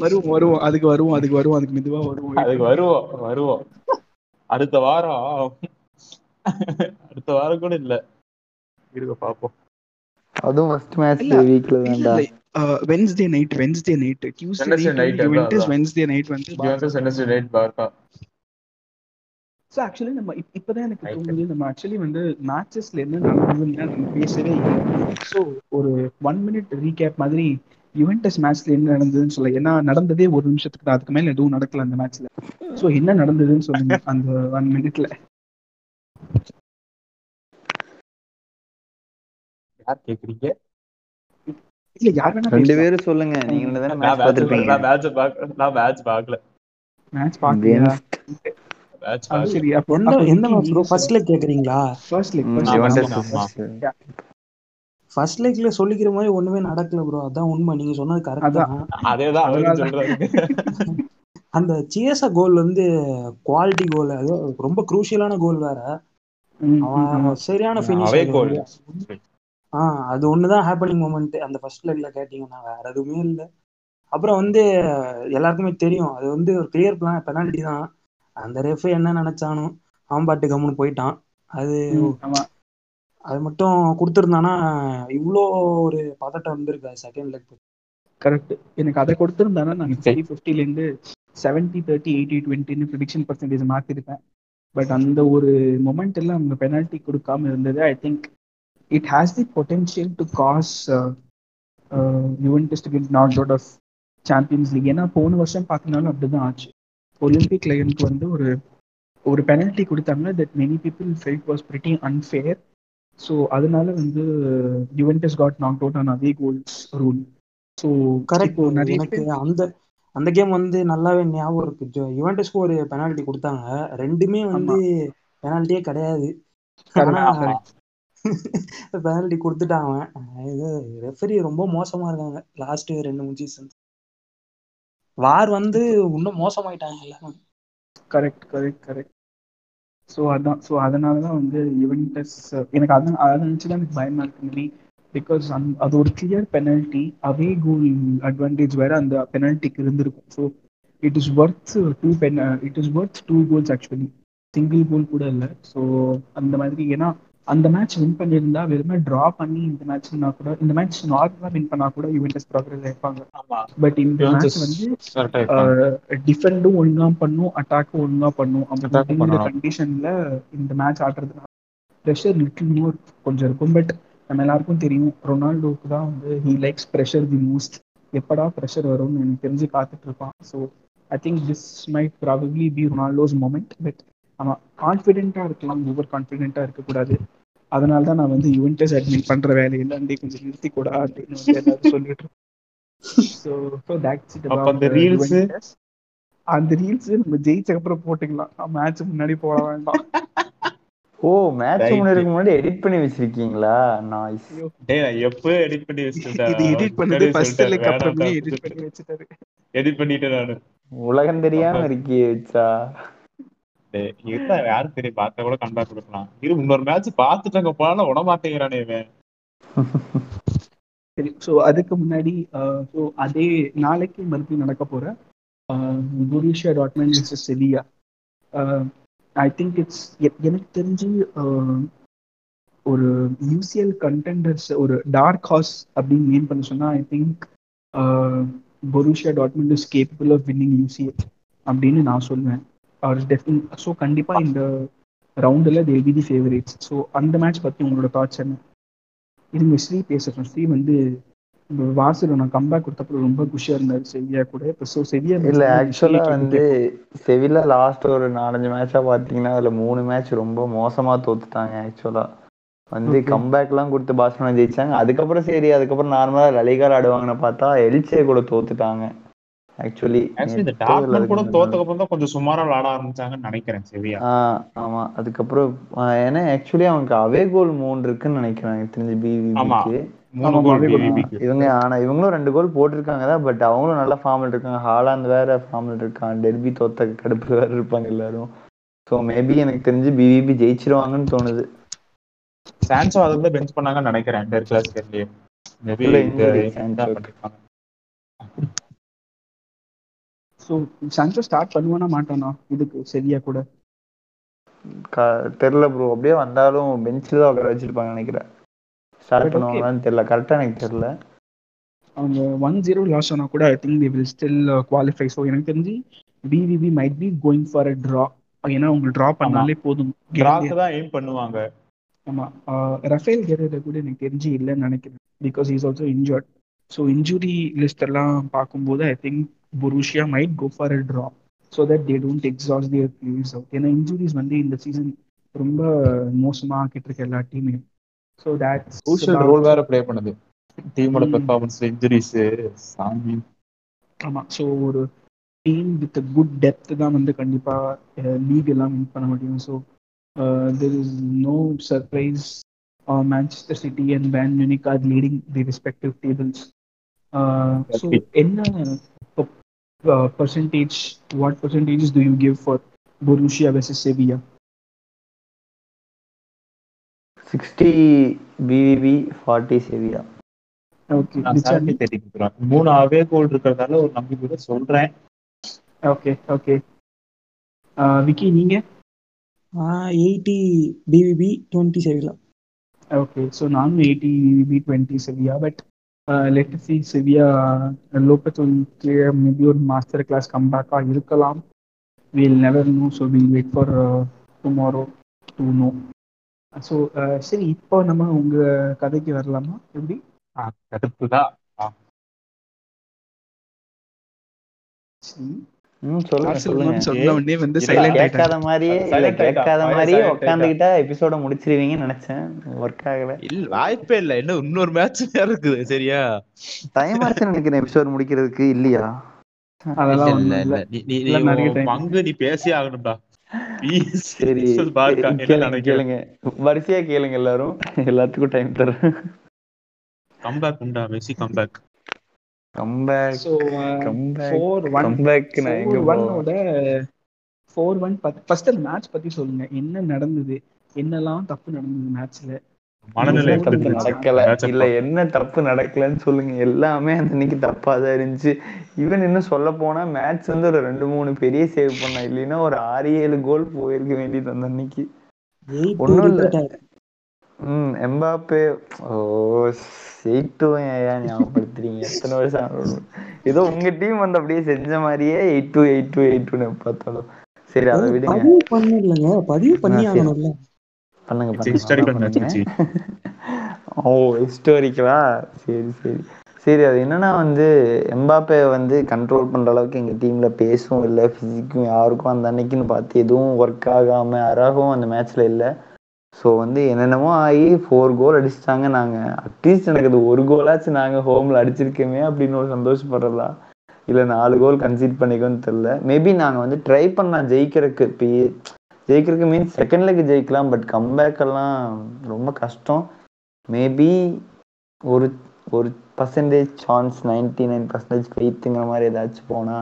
வருவோம் வருவோம் அதுக்கு வருவோம் அதுக்கு வருவோம் அதுக்கு மெதுவா வருவோம் அதுக்கு வருவோம் வருவோம். அடுத்த வாரம். அடுத்த வாரம் கூட இல்ல. இருக்க பாப்போம். அதுவும் ஃபர்ஸ்ட் மேட்ச் வீக்ல தான்டா. Wednesday night Wednesday night Tuesday Wednesday night, night. Wednesday night வந்து வெட்னஸ்டே நைட் பார்க்கா ஸோ ஆக்சுவலி நம்ம இப்- இப்பதான் எனக்கு. தோணுது நம்ம ஆக்சுவலி வந்து மேட்சஸ்ல என்ன நடந்ததுன்னு நம்ம பேசவே இல்லை. ஸோ ஒரு ஒன் மினிட் ரீகேப் மாதிரி யுவென்டஸ் மேட்ச்ல என்ன நடந்ததுன்னு சொல்ல ஏன்னா நடந்ததே ஒரு நிமிஷத்துக்கு தான். அதுக்கு மேல எதுவும் நடக்கல அந்த மேட்ச்ல ஸோ என்ன நடந்ததுன்னு சொல்லுங்க அந்த ஒன் மினிட்ல யார் கேக்குறீங்க? இல்ல யார் வேணா ரெண்டு பேரும் சொல்லுங்க. நீங்க தானே மேட்ச் பார்த்திருப்பீங்க. நான் மேட்ச் பார்க்க நான் மேட்ச் பார்க்கல. மேட்ச் பார்க்கல சரி அப்போ ப்ரோ ஃபர்ஸ்ட் லெக் கேக்குறீங்களா? ஃபர்ஸ்ட் லெக் ஃபர்ஸ்ட் லெக்ல சொல்லிக்கிற மாதிரி ஒண்ணுமே நடக்கல ப்ரோ அதான் உண்மை. நீங்க சொன்னது கரெக்ட். தான். அதேதான் சொல்றாரு. அந்த சிஎஸ்ஆ கோல் வந்து குவாலிட்டி கோல் அது ரொம்ப குரூஷியலான கோல் வேற. சரியான ஃபினிஷ் கோல் ஆ அது ஒண்ணுதான் ஹேப்பனிங் மூமெண்ட் அந்த ஃபர்ஸ்ட் லெக்ல கேட்டீங்கன்னா. வேற எதுவுமே இல்லை. அப்புறம் வந்து எல்லாருக்குமே தெரியும். அது வந்து ஒரு கிளியர் பிளான் பெனால்டி தான். அந்த ரெஃப் என்ன நினைச்சானோ அவன் பாட்டு கம்முன்னு போயிட்டான். அது அது மட்டும் கொடுத்துருந்தானா இவ்வளோ ஒரு பதட்டம் வந்திருக்கா செகண்ட் லெக் கரெக்ட் எனக்கு அதை கொடுத்துருந்தானா நான். ஃபிஃப்டி ஃபிஃப்டிலேருந்து செவன்ட்டி தேர்ட்டி எயிட்டி டுவெண்ட்டின்னு ப்ரிடிக்ஷன் பர்சன்டேஜ் மாற்றிருப்பேன் பட் அந்த ஒரு மொமெண்ட் எல்லாம் அவங்க பெனால்ட்டி கொடுக்காம இருந்தது I think it has the potential to cause Juventus to get not out of Champions League ஏன்னா போன வருஷம் பார்த்தினாலும் அப்படிதான் ஆச்சு. ஒலிம்பிக் லயனுக்கு வந்து ஒரு ஒரு பெனல்ட்டி கொடுத்தாங்க that many people felt was pretty unfair so அதனால வந்து Juventus got knock out on அதே கோல்ஸ் ரூல் ஸோ கரெக்ட் நிறைய அந்த அந்த கேம் வந்து நல்லாவே ஞாபகம் இருக்கு. யுவென்டஸ்க்கு ஒரு பெனால்ட்டி கொடுத்தாங்க. ரெண்டுமே வந்து பெனால்ட்டியே கிடையாது. பெனால்ட்டி கொடுத்துட்டான் இது ரெஃபரி ரொம்ப மோசமா இருக்காங்க. லாஸ்ட் ரெண்டு மூணு சீசன் வார் வந்து இன்னும் மோசமாயிட்டாங்க எல்லாமே கரெக்ட் கரெக்ட் கரெக்ட் ஸோ அதான் ஸோ அதனால தான் வந்து யுவென்டஸ் எனக்கு அதான் அதை நினச்சி தான் எனக்கு பயமாக இருக்கு பிகாஸ் அந் அது ஒரு clear penalty away goal advantage வேற அந்த பெனல்ட்டிக்கு இருந்திருக்கும். So it is worth two pen it is worth two goals actually single goal கூட இல்லை. ஸோ அந்த மாதிரி ஏன்னா அந்த மேட்ச் வின் பண்ணியிருந்தா வெறுமே டிரா பண்ணி இந்த மேட்ச்னா கூட இந்த மேட்ச் நார்மலா வின் பண்ணா கூட யுவென்டஸ் ப்ராக்ரஸ் ஆயிருப்பாங்க பட் இந்த மேட்ச் வந்து. டிஃபெண்டும் ஒழுங்கா பண்ணும் அட்டாக்கும் ஒழுங்கா பண்ணும். Attack அப்படிங்கிற. கண்டிஷன்ல இந்த மேட்ச் ஆடுறதுனால ப்ரெஷர் லிட்டில் மோர் கொஞ்சம் இருக்கும். பட் நம்ம எல்லாருக்கும் தெரியும் ரொனால்டோக்கு தான் வந்து he likes pressure the most எப்படா ப்ரெஷர் வரும்னு எனக்கு தெரிஞ்சு காத்துட்டு இருப்பான். So I think this might probably be Ronaldo's moment but ஆமா கான்ஃபிடென்ட்டா இருக்கலாம் ஓவர் கான்ஃபிடென்ட்டா இருக்கக்கூடாது. அதனால தான் நான் வந்து யுவென்டஸ் அட்மிட் பண்ற வேலையில கொஞ்சம் நிறுத்தி கூட அப்படின்னு வந்து எல்லாரும் சொல்லிட்டு ஸோ ஸோ தட்ஸ் இட் அப்ப அந்த reels? அந்த ரீல்ஸ் நம்ம ஜெயிச்ச அப்புறம் போட்டுக்கலாம் மேட்ச் முன்னாடி போட வேண்டாம். ஓ மேட்ச். முன்னாடி முன்னாடி எடிட் பண்ணி வச்சிருக்கீங்களா? நாய்ஸ் டேய் நான் எப்போ எடிட் பண்ணி வச்சுட்டேன்? இது எடிட் பண்ணது ஃபர்ஸ்ட் லைக் அப்புறமே எடிட் பண்ணி வச்சுட்டாரு. எடிட் பண்ணிட்டேன் நானு. உலகம் தெரியாம இருக்கியே இருந்தா யாரும் தெரியும்? பார்த்த கூட கண்டா கொடுக்கலாம். இரு இன்னொரு மேட்ச் பார்த்துட்டாங்க போனாலும் உடமாட்டேங்கிறானே இவன். சரி ஸோ அதுக்கு முன்னாடி ஸோ அதே நாளைக்கு மறுபடியும் நடக்க போற Borussia Dortmund versus Sevilla I think it's எனக்கு தெரிஞ்சு ஒரு யூசிஎல் கண்டெண்டர்ஸ் ஒரு டார்க் ஹார்ஸ் அப்படின்னு மீன் பண்ண சொன்னா I think Borussia Dortmund is capable of winning UCL அப்படின்னு நான் சொல்லுவேன் அவர் டெஃபின் ஸோ கண்டிப்பா இந்த ரவுண்டில் they'll be the favourites so அந்த மேட்ச் பத்தி உங்களோட தாட்ஸ் என்ன? இருங்க ஸ்ரீ பேசுறோம். ஸ்ரீ வந்து இந்த வார்சலோனா கம்பேக் கொடுத்தப்போ ரொம்ப குஷியா இருந்தாரு செவியா கூட. இப்போ ஸோ செவியா இல்ல ஆக்சுவலா வந்து செவில லாஸ்ட் ஒரு நாலஞ்சு மேட்சா பாத்தீங்கன்னா அதுல மூணு மேட்ச் ரொம்ப மோசமா தோத்துட்டாங்க ஆக்சுவலா வந்து Okay. கம்பேக் எல்லாம் கொடுத்து பார்சலோனா ஜெயிச்சாங்க. அதுக்கப்புறம் சரி அதுக்கப்புறம் நார்மலா லலிகார் ஆடுவாங்கன்னு பார்த்தா எல்சே கூட தோத்துட்டாங்க. ஆக்சுவலி ஆக்சுவலி இந்த டாட்மன் கூட தோத்தக்கு அப்புறம் தான் கொஞ்சம் சுமாரா விளாட ஆரம்பிச்சாங்கன்னு நினைக்கிறேன் சரியா? ஆமா. அதுக்கப்புறம் ஏன்னா ஆக்சுவலி அவனுக்கு அவே கோல் மூணு இருக்குன்னு நினைக்கிறேன். தெரிஞ்சு. பிவிபிக்கு. இவங்க ஆனா இவங்களும் ரெண்டு கோல் போட்டிருக்காங்க தான் பட் அவங்களும் நல்ல ஃபார்ம்ல இருக்காங்க. ஹாலாந்து வேற ஃபார்ம்ல இருக்கான். டெர்பி தோத்த கடுப்பு வேற இருப்பாங்க எல்லாரும். ஸோ மேபி எனக்கு தெரிஞ்சு பிவிபி ஜெயிச்சிருவாங்கன்னு தோணுது. சான்சோ அதுல பெஞ்ச் பண்ணாங்கன்னு நினைக்கிறேன் இந்த class maybe so Sancho start பண்ணுவானா மாட்டானா? இதுக்கு சரியா கூட. க- தெரியல ப்ரோ அப்படியே வந்தாலும் பெஞ்சில் தான் உட்கார வச்சிருப்பாங்க நினைக்கிறேன். ஸ்டார்ட். பண்ணுவாங்களான்னு தெரியல. கரெக்டா எனக்கு தெரியல. அவங்க ஒன் ஜீரோ லாஸ் ஆனா கூட I think they will still qualify so எனக்கு தெரிஞ்சு BVB might be going for a draw ஏன்னா அவங்க ட்ரா பண்ணாலே போதும். டிராக்கு தான் எய்ம் பண்ணுவாங்க. ஆமா. ரஃபேல் கெரேரா கூட எனக்கு தெரிஞ்சு இல்லைன்னு நினைக்கிறேன். Because is also injured so injury list எல்லாம் பார்க்கும்போது I think Borussia might go for a draw so that they don't exhaust their players out ஏன்னா இன்ஜுரிஸ் வந்து இந்த சீசன் ரொம்ப மோசமா ஆக்கிட்டு இருக்க எல்லா டீமையும் ஸோ தட்ஸ் crucial ரோல் வேற ப்ளே பண்ணுது. டீமோட. பெர்ஃபார்மன்ஸ் இன்ஜுரிஸ் சாமி. ஆமா ஸோ ஒரு டீம் வித் குட் டெப்த் தான் வந்து கண்டிப்பா லீக் எல்லாம் வின் பண்ண முடியும். So there is no surprise Manchester City and Bayern Munich are leading the respective tables so Okay. என்ன percentage what percentages do you give for Borussia versus Sevilla sixty BVB forty Sevilla okay நான் செவன்டி தேர்ட்டி கொடுக்குறேன் மூணு அவே கோல் இருக்கிறதால ஒரு நம்பிக்கையோட சொல்றேன். ஓகே ஓகே விக்கி நீங்க? Eighty PVP twenty Sevilla Okay, so நானும் eighty B twenty Sevilla but let see Sevilla லோபத்துக்கு maybe ஒரு மாஸ்டர் கிளாஸ் கம்பேக்காக இருக்கலாம். Will never know so will wait for tomorrow to know so சரி இப்போ நம்ம உங்க கதைக்கு வரலாமா? எப்படி? கடுப்பு தான் கேட்காத மாதிரியே இல்ல. கேட்காத மாதிரியே உட்காந்துக்கிட்டா எபிசோட முடிச்சிருவீங்கன்னு நினைச்சேன். ஒர்க் ஆகல. இல்ல வாய்ப்பே இல்ல. இன்னும் இன்னொரு மேட்ச் இருக்குது சரியா? டைம் ஆச்சு நினைக்கிறேன் எபிசோட் முடிக்கிறதுக்கு. இல்லையா? அதெல்லாம் இல்ல, இல்ல. நீ- நீ-. பங்கு நீ பேசியே ஆகணும்டா. என்ன கேளுங்க வரிசையா கேளுங்க எல்லாரும். எல்லாத்துக்கும் டைம் தரேன். Comeback உண்டா? Messi comeback comeback comeback four one first அந்த மேட்ச் பத்தி சொல்லுங்க. என்ன நடந்தது? என்னெல்லாம் தப்பு நடந்தது மேட்ச்ல மனநிலை தப்பு? நடக்கல. இல்ல. என்ன தப்பு நடக்கலன்னு சொல்லுங்க. எல்லாமே அன்னைக்கு தப்பா தான் இருந்துச்சு. ஈவன் இன்னும் சொல்ல போனா மேட்ச் வந்து ஒரு ரெண்டு மூணு பெரிய சேவ் பண்ணா இல்லைன்னா ஒரு ஆறு ஏழு கோல் போயிருக்க வேண்டியது அந்த அன்னைக்கு. ஒண்ணும் இல்ல. ம் எம்பாப்பே. ஓ எயிட் டூ ஏன் ஞாபகப்படுத்துறீங்க? எத்தனை வருஷம் ஆகணும் ஏதோ உங்க டீம் வந்து அப்படியே செஞ்ச மாதிரியே eight two eight two eight two பார்த்தாலும். சரி அதை விடுங்க. பதிவு பண்ணலங்க. பதிவு பண்ணி. ஆகணும்ல. பண்ணுங்க ஓ ஹிஸ்டாரிக்கலா சரி சரி. சரி அது என்னன்னா வந்து எம்பாப்பே வந்து கண்ட்ரோல் பண்ற அளவுக்கு எங்க டீம்ல பேசும் இல்லை பிசிக்கும் யாருக்கும் அந்த அன்னைக்குன்னு பார்த்து எதுவும் ஒர்க் ஆகாம அராகவும் அந்த மேட்ச்ல இல்லை. ஸோ வந்து என்னென்னமோ ஆகி ஃபோர் கோல் அடிச்சிட்டாங்க நாங்க. அட்லீஸ்ட் எனக்கு அது ஒரு கோலாச்சும் நாங்க ஹோம்ல அடிச்சிருக்கோமே அப்படின்னு ஒரு சந்தோஷப்படுறதா? இல்லை நாலு கோல் கன்சீட் பண்ணிக்கோன்னு தெரில மேபி நாங்க வந்து ட்ரை பண்ணலாம் ஜெயிக்கிறதுக்கு. இப்போ ஜெயிக்கிறதுக்கு மீன்ஸ் செகண்ட் லெக் ஜெயிக்கலாம் பட் கம்பேக் எல்லாம் ரொம்ப கஷ்டம். மேபி ஒரு ஒரு percentage chance ninety nine percentage ஃபெய்த்துங்கிற மாதிரி ஏதாச்சும் போனா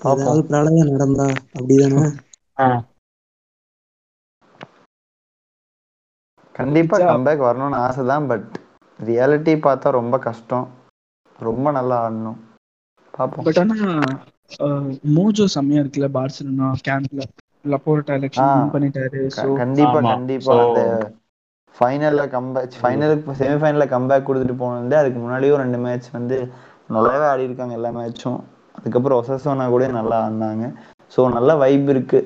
ஏதாவது பிரளயம் நடந்தா அப்படிதானே? கண்டிப்பா கம்பேக் வரணும்னு ஆசை தான் பட் ரியாலிட்டி பார்த்தா ரொம்ப கஷ்டம். ரொம்ப நல்லா ஆடணும். பார்ப்போம். பட் ஆனா மோஜோ செம்மையா இருக்குல்ல பார்சலோனா கேம்ப்ல. லப்போர்ட்டா எலெக்ஷன் பண்ணிட்டாரு கண்டிப்பா கண்டிப்பா. அந்த ஃபைனல்ல கம்பேக் ஃபைனலுக்கு செமிஃபைனல்ல கம்பேக் கொடுத்துட்டு போனது அதுக்கு முன்னாடியும் ரெண்டு மேட்ச் வந்து நல்லாவே ஆடி இருக்காங்க எல்லா மேட்சும் அதுக்கப்புறம் ஒசசோனா கூட நல்லா ஆடினாங்க. ஸோ நல்ல வைப் இருக்கு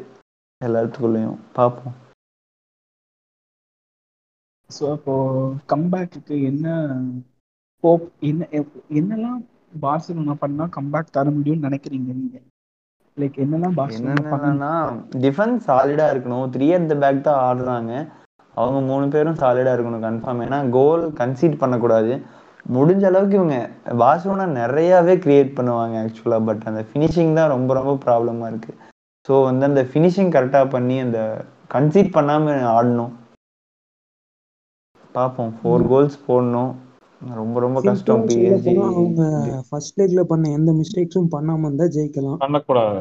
எல்லாத்துக்குள்ளேயும். பார்ப்போம். ஸோ அப்போ கம்பேக்கு என்ன ஹோப் என்ன என்னெல்லாம் பார்சலோனா பண்ணா கம்பேக் தர முடியும்னு நினைக்கிறீங்க நீங்க? லைக் என்னெல்லாம் பார்சலோனா என்னென்னன்னா டிஃபென்ஸ் சாலிடா இருக்கணும். த்ரீ அட் த பேக் தான் ஆடுறாங்க. அவங்க மூணு பேரும் சாலிடா இருக்கணும் கன்ஃபார்ம் ஏன்னா கோல் கன்சீட் பண்ணக்கூடாது. முடிஞ்ச அளவுக்கு இவங்க பார்சலோனா நிறையாவே கிரியேட் பண்ணுவாங்க ஆக்சுவலாக பட் அந்த ஃபினிஷிங் தான் ரொம்ப ரொம்ப ப்ராப்ளமா இருக்கு. ஸோ வந்து அந்த ஃபினிஷிங் கரெக்டாக பண்ணி அந்த கன்சீட் பண்ணாம ஆடணும். பார்ப்போம் ஃபோர் கோல்ஸ் போடணும். ரொம்ப ரொம்ப கஷ்டம். பிஎஸ்ஜி அவங்க ஃபர்ஸ்ட் லெக்ல பண்ண எந்த மிஸ்டேக்ஸும் பண்ணாம இருந்தா ஜெயிக்கலாம். பண்ணக்கூடாது.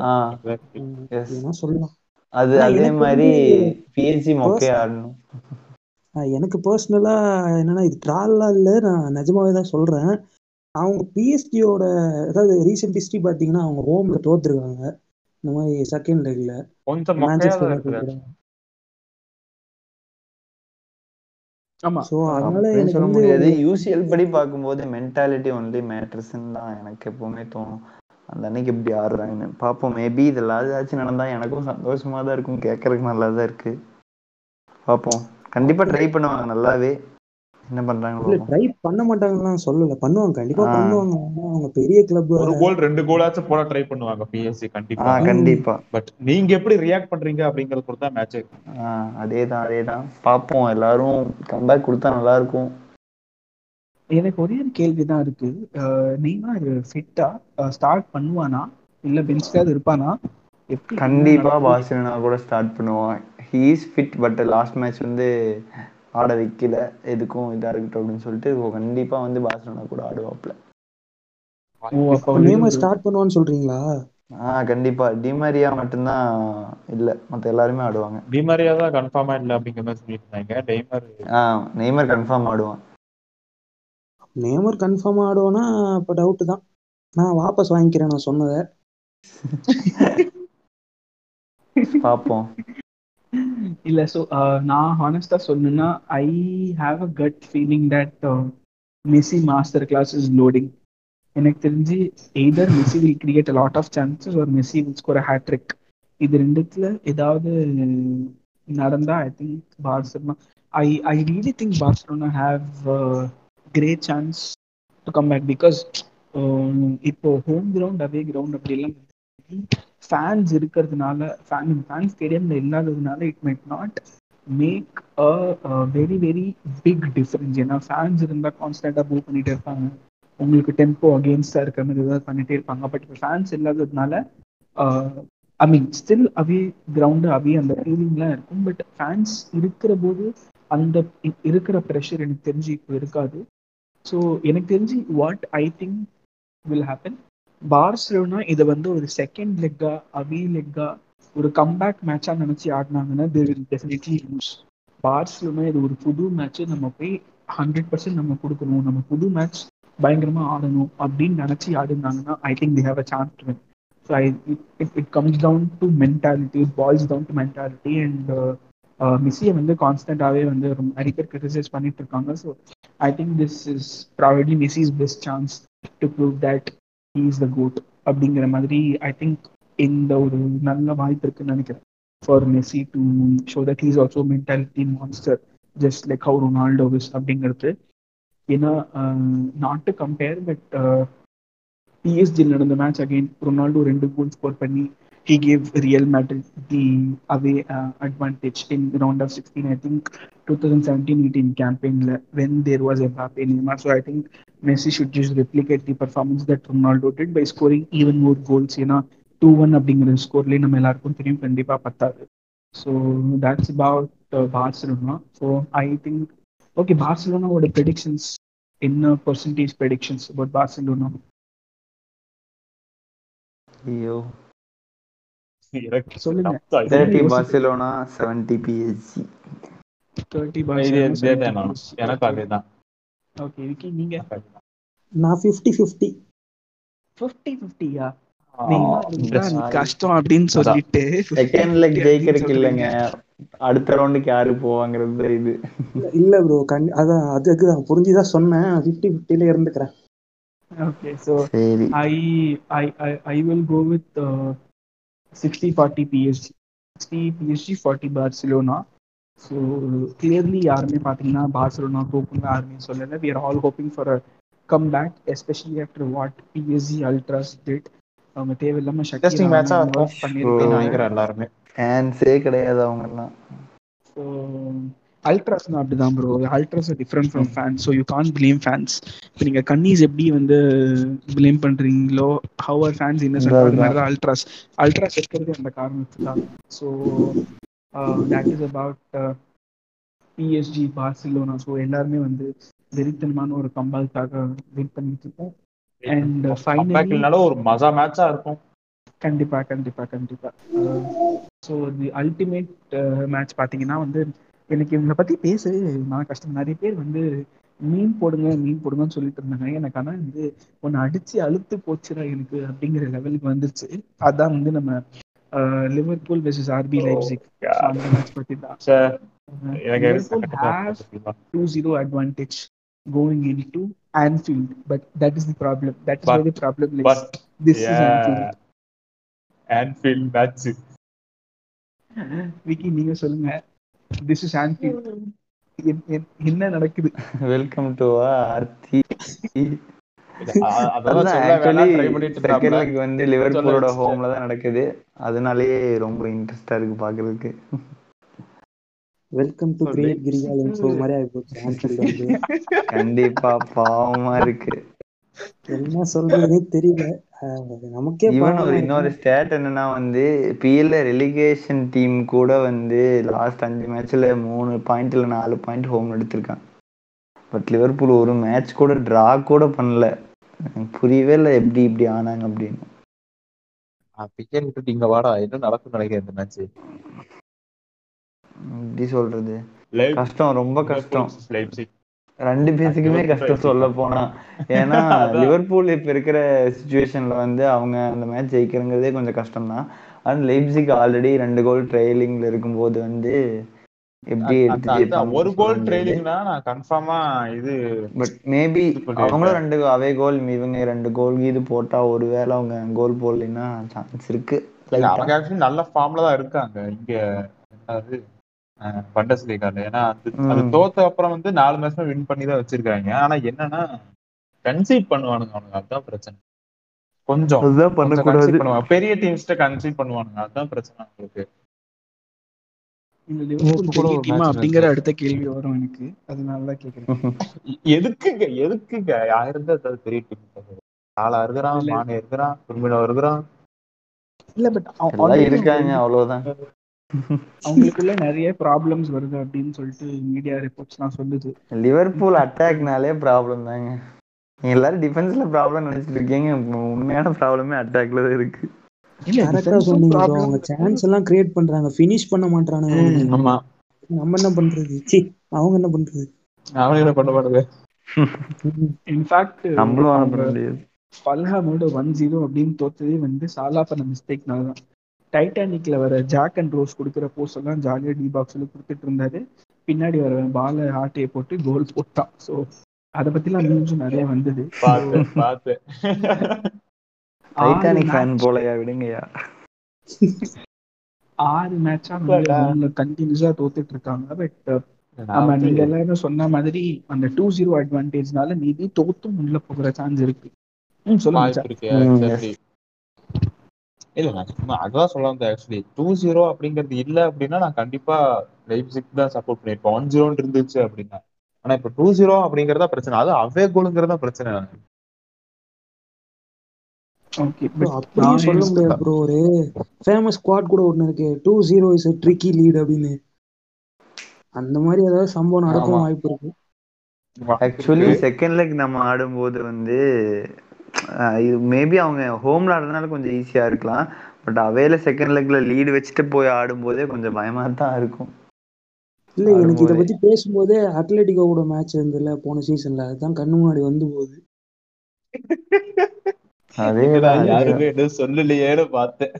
சொல்லலாம். அது அதே எனக்கு மாதிரி பிஎஸ்ஜி மொக்கையா ஆடணும். எனக்கு பர்சனலா என்னன்னா இது ட்ரால்லாம் இல்லை நான் நிஜமாவே தான் சொல்றேன். அவங்க பிஎஸ்டியோட அதாவது ரீசெண்ட் ஹிஸ்டரி பார்த்தீங்கன்னா அவங்க ஹோம்ல தோத்துருக்காங்க. இந்த மாதிரி செகண்ட் லெக்ல மேன்செஸ்டர் சொல்ல முடியாது. யூசிஎல் படி பார்க்கும்போது மென்டாலிட்டி ஒன்லி மேட்ரஸ்ன்னு தான் எனக்கு எப்பவுமே தோணும். அந்த அன்னைக்கு இப்படி ஆடுறாங்கன்னு. பார்ப்போம். மேபி இதெல்லாம் ஏதாச்சும் நடந்தா எனக்கும் சந்தோஷமா தான் இருக்கும். கேட்கறதுக்கு நல்லா தான் இருக்கு. பார்ப்போம். கண்டிப்பா ட்ரை பண்ணுவாங்க. நல்லாவே என்ன பண்றாங்க ட்ரை பண்ண மாட்டாங்கன்னு சொல்லல. பண்ணுவாங்க கண்டிப்பா பண்ணுவாங்க. அவங்க பெரிய கிளப் ஒரு கோல் ரெண்டு கோலாச்சும் போட ட்ரை பண்ணுவாங்க பிஎஸ்சி ஆ கண்டிப்பா. கண்டிப்பா. பட் நீங்க எப்படி ரியாக்ட் பண்றீங்க அப்படிங்கறது பொறுத்து தான் மேட்ச் ஆ அதே தான் அதே தான் பார்ப்போம் எல்லாரும் கம்பேக் கொடுத்தா நல்லா இருக்கும் எனக்கு ஒரே ஒரு கேள்விதான் இருக்கு. அஹ் நெய்மார் ஃபிட்டா ஸ்டார்ட் பண்ணுவானா? இல்ல பெஞ்ச்லயாவது இருப்பானா? கண்டிப்பா பார்சிலோனா கூட ஸ்டார்ட் பண்ணுவான். He's fit but last match வந்து ஆட வைக்கல எதுக்கும் இதா இருக்கட்டும் அப்படின்னு சொல்லிட்டு கண்டிப்பா வந்து பார்சிலோனா கூட ஆடுவாப்ல ஸ்டார்ட் பண்ணுவான்னு சொல்றீங்களா? ஆ கண்டிப்பா. டிமரியா மட்டும்தான் இல்ல. மத்த எல்லாருமே ஆடுவாங்க. டிமாரியா தான் கன்ஃபார்மா இல்ல அப்படிங்கிற மாதிரி சொல்லியிருந்தாங்க. டெய்மர் ஆ நெய்மர் கன்ஃபார்ம் ஆடுவான். நேமர் கன்ஃபார்மா ஆடுவானா? அப்ப டவுட் தான். நான் வாபஸ் வாங்கிக்கிறேன் நான் சொன்னதை. பார்ப்போம் இல்ல ஸோ நான் ஹானஸ்டா சொல்லணும்னா I have a gut feeling that Messi master class is loading எனக்கு தெரிஞ்சு either Messi will create a lot of chances ஒரு மெஸ்ஸி வில் ஸ்கோர் ஹேட்ரிக் இது ரெண்டுத்துல ஏதாவது நடந்தா I think Barcelona I I really think Barcelona have great chance to come because இப்போ ஹோம் கிரவுண்ட் அவே கிரவுண்ட் அப்படி எல்லாம் ஃபேன்ஸ் இருக்கிறதுனால ஃபேன் ஃபேன் ஸ்டேடியம்ல இல்லாததுனால it might not make a very very big difference ஏன்னா ஃபேன்ஸ் இருந்தால் கான்ஸ்டன்டாக மூவ் பண்ணிட்டே இருப்பாங்க. உங்களுக்கு டெம்போ அகேன்ஸ்டாக இருக்கிற மாதிரி ஏதாவது பண்ணிட்டே இருப்பாங்க. பட் இப்போ ஃபேன்ஸ் இல்லாததுனால ஐ மீன் ஸ்டில் அவே கிரவுண்டு அவே அந்த ஃபீலிங்லாம் இருக்கும். பட் ஃபேன்ஸ் இருக்கிற போது அந்த இருக்கிற ப்ரெஷர் எனக்கு தெரிஞ்சு இப்போ இருக்காது. ஸோ எனக்கு தெரிஞ்சு what I think will happen Barcelona இதை வந்து ஒரு செகண்ட் லெக்கா அவே லெக்கா ஒரு கம்பேக் மேட்சா நினைச்சு ஆடினாங்கன்னா they will definitely lose Barcelona இது ஒரு புது மேட்ச் நம்ம போய் ஹண்ட்ரட் பர்சன்ட் நம்ம கொடுக்கணும். நம்ம புது மேட்ச் பயங்கரமா ஆடணும் அப்படின்னு நினைச்சு ஆடினாங்கன்னா I think they have a chance to win so I it it comes down to mentality boys down to mentality and மிஸ்ஸியை வந்து கான்ஸ்டன்டாகவே வந்து ரொம்ப நிறைய பேர் கிரிட்டிசைஸ் பண்ணிட்டு இருக்காங்க. So I think this is probably Messi's best chance to prove that he is the goat அப்படிங்கிற மாதிரி ஐ திங்க் இந்த ஒரு நல்ல வாய்ப்பு இருக்குன்னு நினைக்கிறேன் for Messi to show that he's also mentality monster just like how Ronaldo is அப்படிங்கிறது ஏன்னா not to compare but PSG நடந்த மேட்ச் அகெயின் ரொனால்டோ ரெண்டு கோல் ஸ்கோர் பண்ணி he gave Real Madrid the away uh, advantage in round of 16. I think 2017-18 campaign when there was a Mbappe Neymar. So I think Messi should just replicate the performance that Ronaldo did by scoring even more goals. ஏன்னா டூ ஒன் அப்படிங்கிற ஸ்கோர்லேயே நம்ம எல்லாருக்கும் தெரியும் கண்டிப்பாக பத்தாது. So that's about Barcelona so I think okay பார்சலோனாவோட predictions என்ன பர்சன்டேஜ் ப்ரெடிக்ஷன்ஸ் அபவுட் பார்சலோனா ஐயோ. சொல்லுங்க. tough தான் இது. தேர்ட்டி யோசிச்சு- பார்சிலோனா செவன்டி பிஎஸ்சி தேர்ட்டி இது இதேதான் எனக்கு அதேதான். ஓகே விக்கி நீங்க? நான் ஃபிஃப்டி ஃபிஃப்டி ஃபிஃப்டி ஃபிஃப்டியா ஆ, கஷ்டம் அப்படின்னு சொல்லிட்டு. செகண்ட் லெக் ஜெயிக்கிறதுக்கு இல்லைங்க. அடுத்த ரவுண்டுக்கு யாரு போவாங்கிறது இது. இல்ல ப்ரோ கண் அதான் அதுக்கு தான். புரிஞ்சுதான் சொன்னேன். ஃபிஃப்டி ஃபிஃப்டில இருந்துக்கிறேன். ஓகே ஸோ சரி. I I I I will go with sixty forty PSG sixty PSG forty Barcelona so clearly யாருமே பார்த்தீங்கன்னா பார்சிலோனா தோக்குங்க யாருமே சொல்லலை. We are all hoping for a come especially after what PSG ultras did அவங்க தேவையில்லாம இன்ட்ரெஸ்டிங் மேட்சா நினைக்கிறேன் எல்லாருமே. ஃபேன்ஸே கிடையாது அவங்க எல்லாம் ஸோ அல்ட்ராஸ்னா அப்படிதான் bro ultras different from fans so you can blame fans இப்போ நீங்கள் கன்னீஸ் எப்படி வந்து பிளேம் பண்ணுறீங்களோ ஹவர் ஃபேன்ஸ் இன்னசென்ட் மாதிரி தான் அல்ட்ராஸ் அல்ட்ராஸ் இருக்கிறது அந்த காரணத்துக்காக so that is about PSG Barcelona so எல்லாருமே வந்து வெறித்தனமான ஒரு கம்பாலுக்காக வெயிட் பண்ணிட்டு இருக்கோம். அண்ட் ஃபைனலி கம்பேக்னாலும் ஒரு மஜா மேட்சா இருக்கும். கண்டிப்பா கண்டிப்பா கண்டிப்பா. ஸோ தி அல்டிமேட் மேட்ச் பார்த்தீங்கன்னா வந்து எனக்கு இவங்களை பத்தி பேசவே நான் கஷ்டம். நிறைய பேர் வந்து மீன் போடுங்க மீன் போடுங்கன்னு சொல்லிட்டு இருந்தாங்க. எனக்கு ஆனால் வந்து ஒன்று அடிச்சு அழுத்து போச்சுடா எனக்கு அப்படிங்கிற லெவலுக்கு வந்துருச்சு. அதான் வந்து நம்ம லிவர்பூல் வெர்சஸ் ஆர்பி லைப்சிக் அந்த மேட்ச் பத்தி தான் ச்சே, எனக்கு Liverpool has two zero advantage going in to Anfield but that is the problem that is But- the problem but this is Anfield Anfield match Vicky நீங்க சொல்லுங்க. திஸ் இஸ் ஆன்ஃபீல்ட் என்ன நடக்குது? வெல்கம் டு ஆர்த்தி வந்து லிவர்பூலோட சொல்ல ஹோம்ல தான் நடக்குது. அதனாலேயே ரொம்ப இன்ட்ரெஸ்டா இருக்கு பாக்குறதுக்கு. வெல்கம் டு கிரியேட் கிரிகால் இன்ஃபோ மாதிரி ஆகிப்போச்சு ஆன்ஃபீல்டு வந்து கண்டிப்பா பாவமா இருக்கு. என்ன சொல்றதுனே தெரியல. நமக்கே இன்னொரு ஸ்டேட் என்னன்னா வந்து பிஎல்ல ரெலிகேஷன் டீம் கூட வந்து லாஸ்ட் அஞ்சு மேட்ச்ல மூணு பாயிண்ட் இல்ல நாலு பாயிண்ட் ஹோம் எடுத்திருக்கான் பட் லிவர்பூல் ஒரு மேட்ச் கூட டிரா கூட பண்ணல. புரியவே இல்லை எப்படி இப்படி ஆனாங்க அப்படின்னு. பிக்கெட் விட்டுட்டு இங்க வாடா என்ன நடக்கும் நினைக்கிறேன் இந்த மேட்ச் எப்படி சொல்றது? கஷ்டம் ரொம்ப கஷ்டம். ரெண்டு பேத்துக்குமே கஷ்டம் சொல்ல போனா ஏன்னா. லிவர்பூல் இப்ப இருக்கிற சுச்சுவேஷன்ல வந்து அவங்க அந்த மேட்ச் ஜெயிக்கிறங்கிறதே கொஞ்சம் கஷ்டம் தான் அண்ட் லைப்சிக் ஆல்ரெடி ரெண்டு கோல் ட்ரைலிங்ல இருக்கும்போது வந்து எப்படி ஒரு கோல் ட்ரெயிலிங்னா நான் கன்ஃபார்மா இது பட் மேபி. அவங்களும் ரெண்டு அவே கோல் இவங்க ரெண்டு கோல் இது போட்டா ஒருவேளை அவங்க கோல் போடலைன்னா சான்ஸ் இருக்கு. அவங்க ஆக்சுவலி நல்ல ஃபார்ம்ல தான் இருக்காங்க. இங்க என்னது பண்டஸ் லீகால ஏன்னா அது. தோத்த அப்புறம் வந்து நாலு மேட்ச் வின் பண்ணி தான் வச்சிருக்காங்க. ஆனா என்னன்னா கன்சீட் பண்ணுவானுங்க அவனுங்க. அதுதான் பிரச்சனை. கொஞ்சம். பண்ணக்கூடாது. பெரிய டீம்ஸ்ட கன்சீட் பண்ணுவானுங்க. அதுதான் பிரச்சனை அவங்களுக்கு. அப்படிங்கிற. அடுத்த கேள்வி வரும் எனக்கு. அதனால தான் கேக்குறேன். எதுக்குங்க எதுக்குங்க? ஆயிரம் தான் ஏதாவது பெரிய டீம் ஆளா இருக்கிறான். மானே இருக்கிறான் குர்மினோ இருக்கிறான். இல்ல பட் இருக்காங்க அவ்வளவுதான். அவங்களுக்குள்ள நிறைய ப்ராப்ளம்ஸ் வருது அப்படின்னு சொல்லிட்டு மீடியா ரிப்போர்ட்ஸ்லாம் சொல்லுது. லிவர்பூல் அட்டாக்னாலே ப்ராப்ளம் தாங்க. நீங்க எல்லாரும் டிஃபென்ஸ்ல ப்ராப்ளம் நினைச்சிட்டு இருக்கீங்க. உண்மையான ப்ராப்ளமே அட்டாக்ல தான் இருக்கு. அவங்க சான்ஸ் எல்லாம் கிரியேட் பண்றாங்க. ஃபினிஷ் பண்ண மாட்டானுங்க ஆமா. நம்ம என்ன பண்றது? சி அவங்க என்ன பண்றது? அவனுக்கு என்ன பண்ண மாட்டேங்க ம். இன்ஃபேக்ட் நம்மளும் வாழ பண்ண முடியாது. பல்ஹாமோட ஒன் ஜீரோ அப்படின்னு தோத்ததே வந்து சாலா பண்ண மிஸ்டேக்னால தான். டைட்டானிக்ல வர ஜாக் அண்ட் ரோஸ் கொடுக்குற போஸ் எல்லாம் ஜாலியா டி பாக்ஸ்ல கொடுத்துட்டு இருந்தாரு. பின்னாடி வர பால ஆட்டையை போட்டு கோல் போட்டான். ஸோ அதை பத்திலாம் நியூஸ் நிறைய வந்தது. டைட்டானிக் ஃபேன் போலயா விடுங்கயா ஆறு மேட்சா கண்டினியூஸா தோத்துட்டு இருக்காங்க பட் ஆமா நீங்க எல்லாரும் சொன்ன மாதிரி அந்த டூ ஜீரோ அட்வான்டேஜ்னால மீதி தோத்தும் உள்ள போகிற சான்ஸ் இருக்கு. இல்ல நான் சும்மா அதான் சொல்ல வந்தேன் ஆக்சுவலி டூ ஜீரோ அப்படிங்கிறது இல்ல அப்படின்னா நான் கண்டிப்பா லைப்சிக் தான் சப்போர்ட் பண்ணிருப்பேன் ஒன் ஜீரோன்னு இருந்துச்சு அப்படின்னா. ஆனா இப்ப டூ ஜீரோ அப்படிங்கறதா பிரச்சனை. அது அவே கோலுங்கிறதா பிரச்சனை. ஓகே ப்ரோ அப்படியும் சொல்ல முடியாது ப்ரோ ஒரு ஃபேமஸ் ஸ்குவாட் கூட ஒன்று இருக்கு. Two zero is tricky lead அப்படின்னு. அந்த மாதிரி ஏதாவது சம்பவம். வாய்ப்பு இருக்கு. ஆக்சுவலி செகண்ட் லெக் நம்ம ஆடும்போது வந்து இது மேபி அவங்க ஹோம்ல ஆடுறதுனால கொஞ்சம் ஈஸியா இருக்கலாம். பட் அவையில செகண்ட் லெக்ல லீடு வச்சுட்டு போய் ஆடும்போதே கொஞ்சம் பயமா தான் இருக்கும். இல்ல எனக்கு இதை. பத்தி பேசும்போதே அட்லெட்டிகோவோட மேட்ச் இருந்ததுல போன சீசன்ல அதுதான் கண்ணு முன்னாடி வந்து போகுது அதேதான் யாருமே எதுவும் சொல்லலையேன்னு பார்த்தேன்.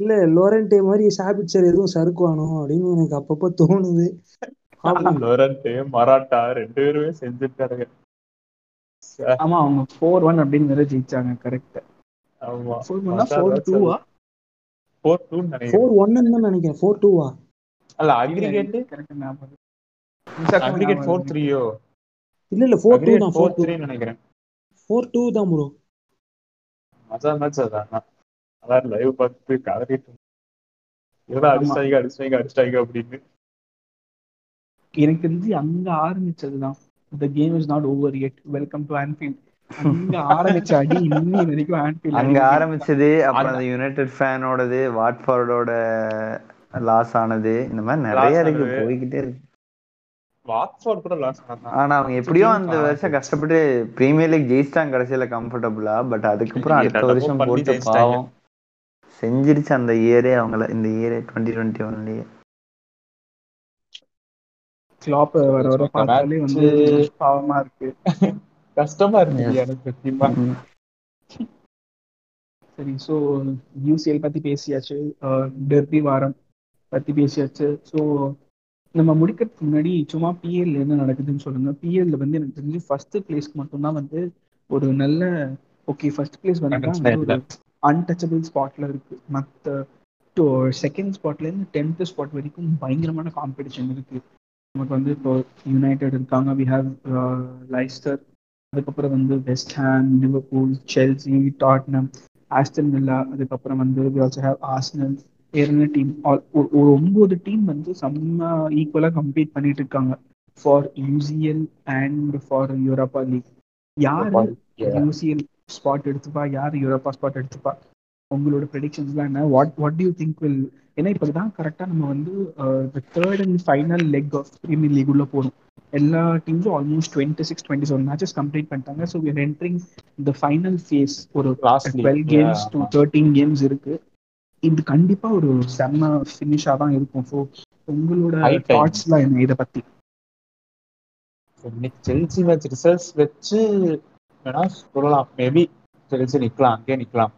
இல்ல லோரன்டே மாதிரி சாபிட்சர் எதுவும் சறுக்குவானோ அப்படின்னு எனக்கு அப்பப்போ தோணுது. லொரன்ட் மராட்டா ரெண்டு பேருமே செஞ்சிருக்காருங்க ஆமா அவங்க ஃபோர் ஒன் அப்படின்னு வேற ஜெயிச்சாங்க கரெக்ட் ஆமா ஃபோர் ஒன்னா ஃபோர் டூவா ஃபோர் டூ நினைக்கிறேன். ஃபோர் ஒன்னு தான் நினைக்கிறேன் ஃபோர் டூவா அல்ல அக்ரிகேட் கரெக்ட் ஞாபகம் அக்ரிகேட் ஃபோர் த்ரீயோ இல்ல இல்ல ஃபோர் டூ தான் ஃபோர் த்ரீ நினைக்கிறேன். ஃபோர் டூ தான் ப்ரோ மஜா மேட்ச் அதான். அதான் லைவ் பார்த்து கதறிட்டு இதெல்லாம் அடிச்சாங்க அடிச்சாங்க அடிச்சாங்க அப்படின்னு. எனக்கு தெரிஞ்சு அங்க ஆரம்பிச்சதுதான். The game is not over yet. Welcome to Anfield அங்க ஆரம்பிச்ச அடி இன்னி வரைக்கும் ஆன்ஃபீல்ட் அங்க ஆரம்பிச்சது அப்புறம் அந்த யுனைடெட் ஃபேனோடது வாட்ஃபோர்டோட லாஸ் ஆனது இந்த மாதிரி நிறைய இருக்கு. போய்கிட்டே இருக்கு. வாட்ஸ்அப் கூட லாஸ் ஆனா ஆனா அவங்க எப்படியோ அந்த வருஷம் கஷ்டப்பட்டு பிரீமியர் லீக் ஜெயிச்சிட்டாங்க கடைசியில கம்ஃபர்டபுளா பட் அதுக்கப்புறம் அடுத்த வருஷம் போட்டு. பாவம். செஞ்சிருச்சு அந்த இயரே அவங்கள இந்த இயரே டுவெண்ட்டி டுவெண்ட்டி ஒன்லயே கிளாப் வர வர பார்த்தாலே வந்து பாவமா இருக்கு. கஷ்டமா இருக்கு. எனக்கு சத்தியமா. சரி ஸோ யூசிஎல் பத்தி பேசியாச்சு. டெர்பி வாரம் பத்தி பேசியாச்சு. ஸோ நம்ம முடிக்கிறதுக்கு முன்னாடி சும்மா பிஎல் என்ன நடக்குதுன்னு சொல்லுங்க. பிஎல்ல வந்து எனக்கு தெரிஞ்சு ஃபர்ஸ்ட் பிளேஸ்க்கு மட்டும்தான் வந்து ஒரு நல்ல ஓகே ஃபர்ஸ்ட் பிளேஸ் வந்து அன்டச்சபிள் ஸ்பாட்ல இருக்கு. மற்ற செகண்ட் ஸ்பாட்ல இருந்து டென்த் ஸ்பாட் வரைக்கும் பயங்கரமான காம்படிஷன் இருக்கு. நமக்கு வந்து இப்போ யுனைடெட் இருக்காங்க. வி ஹாவ் லைஸ்டர் அதுக்கப்புறம் வந்து West Ham Liverpool Chelsea Tottenham Aston Villa அதுக்கப்புறம் வந்து வி ஆல்சோ ஹேவ் ஆஸ்னல் வேற டீம் ஒரு ஒன்பது டீம் வந்து செம்ம ஈக்குவலா கம்பீட் பண்ணிட்டு இருக்காங்க. For UCL and for Europa League யாரு யூசிஎல் ஸ்பாட் எடுத்துப்பா? யார் யூரோப்பா ஸ்பாட் எடுத்துப்பா? உங்களோட ப்ரெடிக்ஷன்ஸ்லாம் என்ன? What what you think will ஏன்னா இப்போ தான் கரெக்டாக நம்ம வந்து third and final leg of Premier League உள்ள போகிறோம் எல்லா டீம்ஸும் almost twenty six twenty seven matches complete பண்ணிட்டாங்க so we're entering the final phase ஒரு twelve games to. Thirteen games இருக்கு. இது கண்டிப்பா ஒரு செம்ம ஃபினிஷாக தான் இருக்கும். ஸோ உங்களோட. தாட்ஸ்லாம் என்ன? இதை பத்தி. இன்னைக்கு செல்சி மேட்ச் ரிசல்ட்ஸ் வச்சு வேணா சொல்லலாம். மேபி செல்சி நிக்கலாம் அங்கேயே நிக்கலாம்.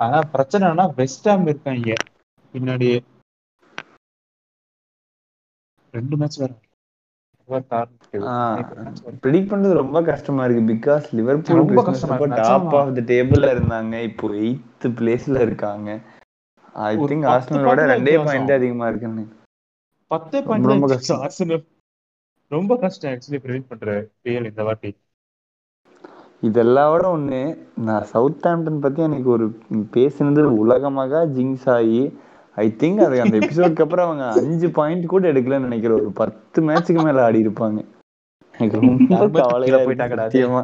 ஆனா பிரச்சனை என்னன்னா வெஸ்ட் ஹாம் இருக்காங்க பின்னாடியே. ரெண்டு மேட்ச் வேற. ப்ரிடிக் பண்றது ரொம்ப கஷ்டமா இருக்கு பிகாஸ் லிவர்பூல் ரொம்ப கஷ்டமா. டாப். ஆஃப் த டேபிள்ல இருந்தாங்க இப்போ எயித் பிளேஸ்ல இருக்காங்க ஐ திங்க் ஆர்சனலோட ரெண்டே. பாயிண்ட் அதிகமா இருக்குன்னு பத்தே ரொம்ப பாயிண்ட் கஷ்டம். ஆர்சனல் ரொம்ப கஷ்டம் ஆக்சுவலி ப்ரிடிக் பண்ற பிஎல் இந்த வாட்டி இதெல்லாம் விட ஒண்ணு நான் சவுத் ஆம்டன் பத்தி எனக்கு ஒரு பேசுனது உலகமாக ஜிங்ஸ் ஆகி ஐ திங்க் அது அந்த எபிசோட்க்கு அப்புறம் அவங்க அஞ்சு பாயிண்ட் கூட எடுக்கலன்னு நினைக்கிறேன். ஒரு பத்து மேட்சுக்கு மேல ஆடி இருப்பாங்க. எனக்கு ரொம்ப கவலையா போயிட்டாங்கடா. சத்தியமா.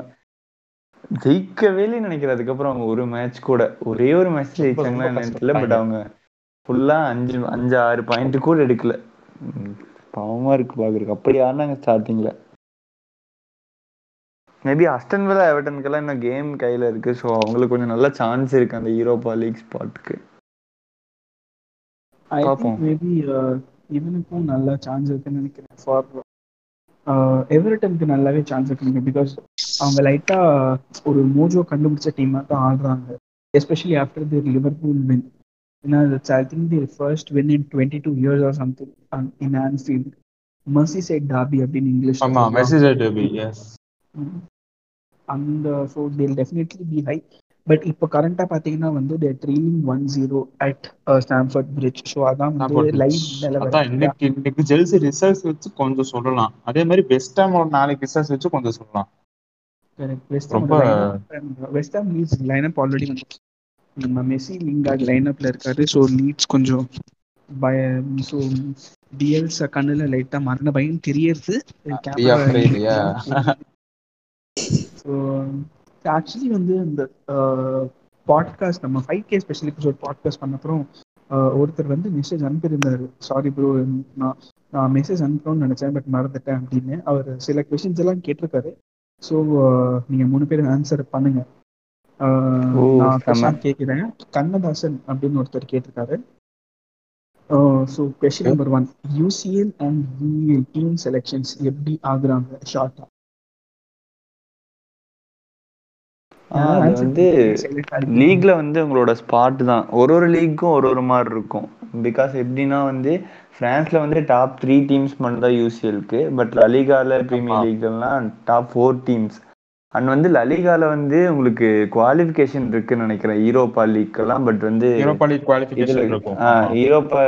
ஜெயிக்கவே நினைக்கிறேன் அதுக்கப்புறம் அவங்க ஒரு மேட்ச் கூட. ஒரே ஒரு மேட்ச் ஜெயிச்சாங்களா ரொம்ப என்னன்னு தெரியல பட் அவங்க ஃபுல்லா அஞ்சு அஞ்சு ஆறு பாயிண்ட் கூட எடுக்கல. பாவமா இருக்கு பாக்குறதுக்கு. அப்படி ஆடினாங்க ஸ்டார்டிங்ல மேபி அஸ்டன் வில்லா எவர்டனுக்கெல்லாம் இன்னும் கேம் கையில இருக்கு. ஸோ அவங்களுக்கு கொஞ்சம் நல்ல சான்ஸ் இருக்கு அந்த யூரோப்பா லீக் ஸ்பாட்டுக்கு ஐ பார்ப்போம். திங்க் மேபி இவனுக்கும் நல்ல சான்ஸ் இருக்குன்னு நினைக்கிறேன். ஃபார் எவர்டனுக்கு நல்லாவே சான்ஸ் இருக்கு பிகாஸ் அவங்க லைட்டா ஒரு மோஜோ கண்டுபிடிச்ச டீமா தான் ஆடுறாங்க. Especially after the Liverpool win ஏன்னா I think the first win in twenty two years or something in Anfield Merseyside derby அப்படின்னு இங்கிலீஷ் ஆமா மெசேஜ் டெபி எஸ் அந்த so they'll definitely be high but இப்போ கரண்டா பாத்தீங்கன்னா வந்து they trailing one zero at Stamford Bridge so அதான் வந்து லைவ் நிலவரம் இன்னைக்கு இன்னைக்கு ஜெல்சி ரிசல்ட்ஸ் வச்சு கொஞ்சம் சொல்லலாம். அதே மாதிரி பெஸ்ட் டைம் ஒரு நாளைக்கு ரிசல்ட்ஸ் வச்சு கொஞ்சம் சொல்லலாம். ரொம்ப- West Ham Leeds lineup already நம்ம மெஸ்ஸி லிங்கார்ட் லைனப்ல இருக்காரு. ஸோ லீட்ஸ் கொஞ்சம் பய ஸோ டிஎல்ஸ் கண்ணுல லைட்டா மரண பயம் தெரியறது ஆக்சுவலி வந்து இந்த பாட்காஸ்ட் நம்ம five K special episode podcast பண்ண அப்புறம் ஒருத்தர் வந்து மெசேஜ் அனுப்பியிருந்தாரு. சாரி ப்ரோ நான் நான் மெசேஜ் அனுப்பணும்னு நினைச்சேன் பட் மறந்துட்டேன் அப்படின்னு. அவர் சில கொஷின்ஸ் எல்லாம் கேட்டிருக்காரு. ஸோ நீங்க மூணு பேர் ஆன்சர் பண்ணுங்க. நான் கேட்கிறேன். கண்ணதாசன் அப்படின்னு ஒருத்தர் கேட்டிருக்காரு. So question number one UCL and UL team selections எப்படி ஆகுறாங்க? ஷார்ட்டா அது வந்து லீக்ல வந்து உங்களோட ஸ்பாட் தான். ஒரு ஒரு லீக்கும் ஒரு ஒரு மாதிரி இருக்கும். பிகாஸ் எப்படின்னா வந்து பிரான்ஸ்ல வந்து டாப் த்ரீ டீம்ஸ் மட்டும் தான் யூசிஎல்க்கு பட் லலிகால பிரீமியர் லீக்லாம் டாப் ஃபோர் டீம்ஸ் அண்ட் வந்து லலிகால வந்து உங்களுக்கு குவாலிஃபிகேஷன் இருக்குன்னு நினைக்கிறேன். யூரோப்பா லீக்கெல்லாம் பட் வந்து Europa League qualification Europa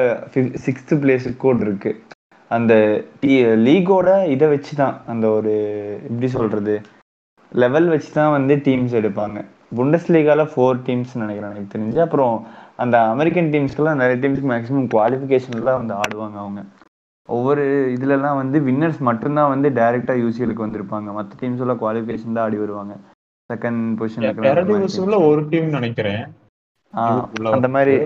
sixth பிளேஸுக்கு கூட இருக்கு. அந்த லீகோட இதை வச்சு தான் அந்த ஒரு எப்படி சொல்றது? லெவல் வச்சு தான் வந்து டீம்ஸ் எடுப்பாங்க. புண்டஸ் லீகால ஃபோர் டீம்ஸ் நினைக்கிறேன் எனக்கு தெரிஞ்சு. அப்புறம் அந்த அமெரிக்கன் டீம்ஸ்க்கெல்லாம் நிறைய டீம்ஸ்க்கு மேக்ஸிமம் குவாலிஃபிகேஷன்ல தான் வந்து ஆடுவாங்க அவங்க. ஒவ்வொரு இதுலலாம் வந்து வின்னர்ஸ் மட்டும்தான் வந்து டைரக்டா யூசிஎலுக்கு வந்திருப்பாங்க. மற்ற டீம்ஸ் எல்லாம் குவாலிஃபிகேஷன் தான் ஆடி வருவாங்க. செகண்ட் பொசிஷன் ஒரு டீம் நினைக்கிறேன். அந்த மாதிரி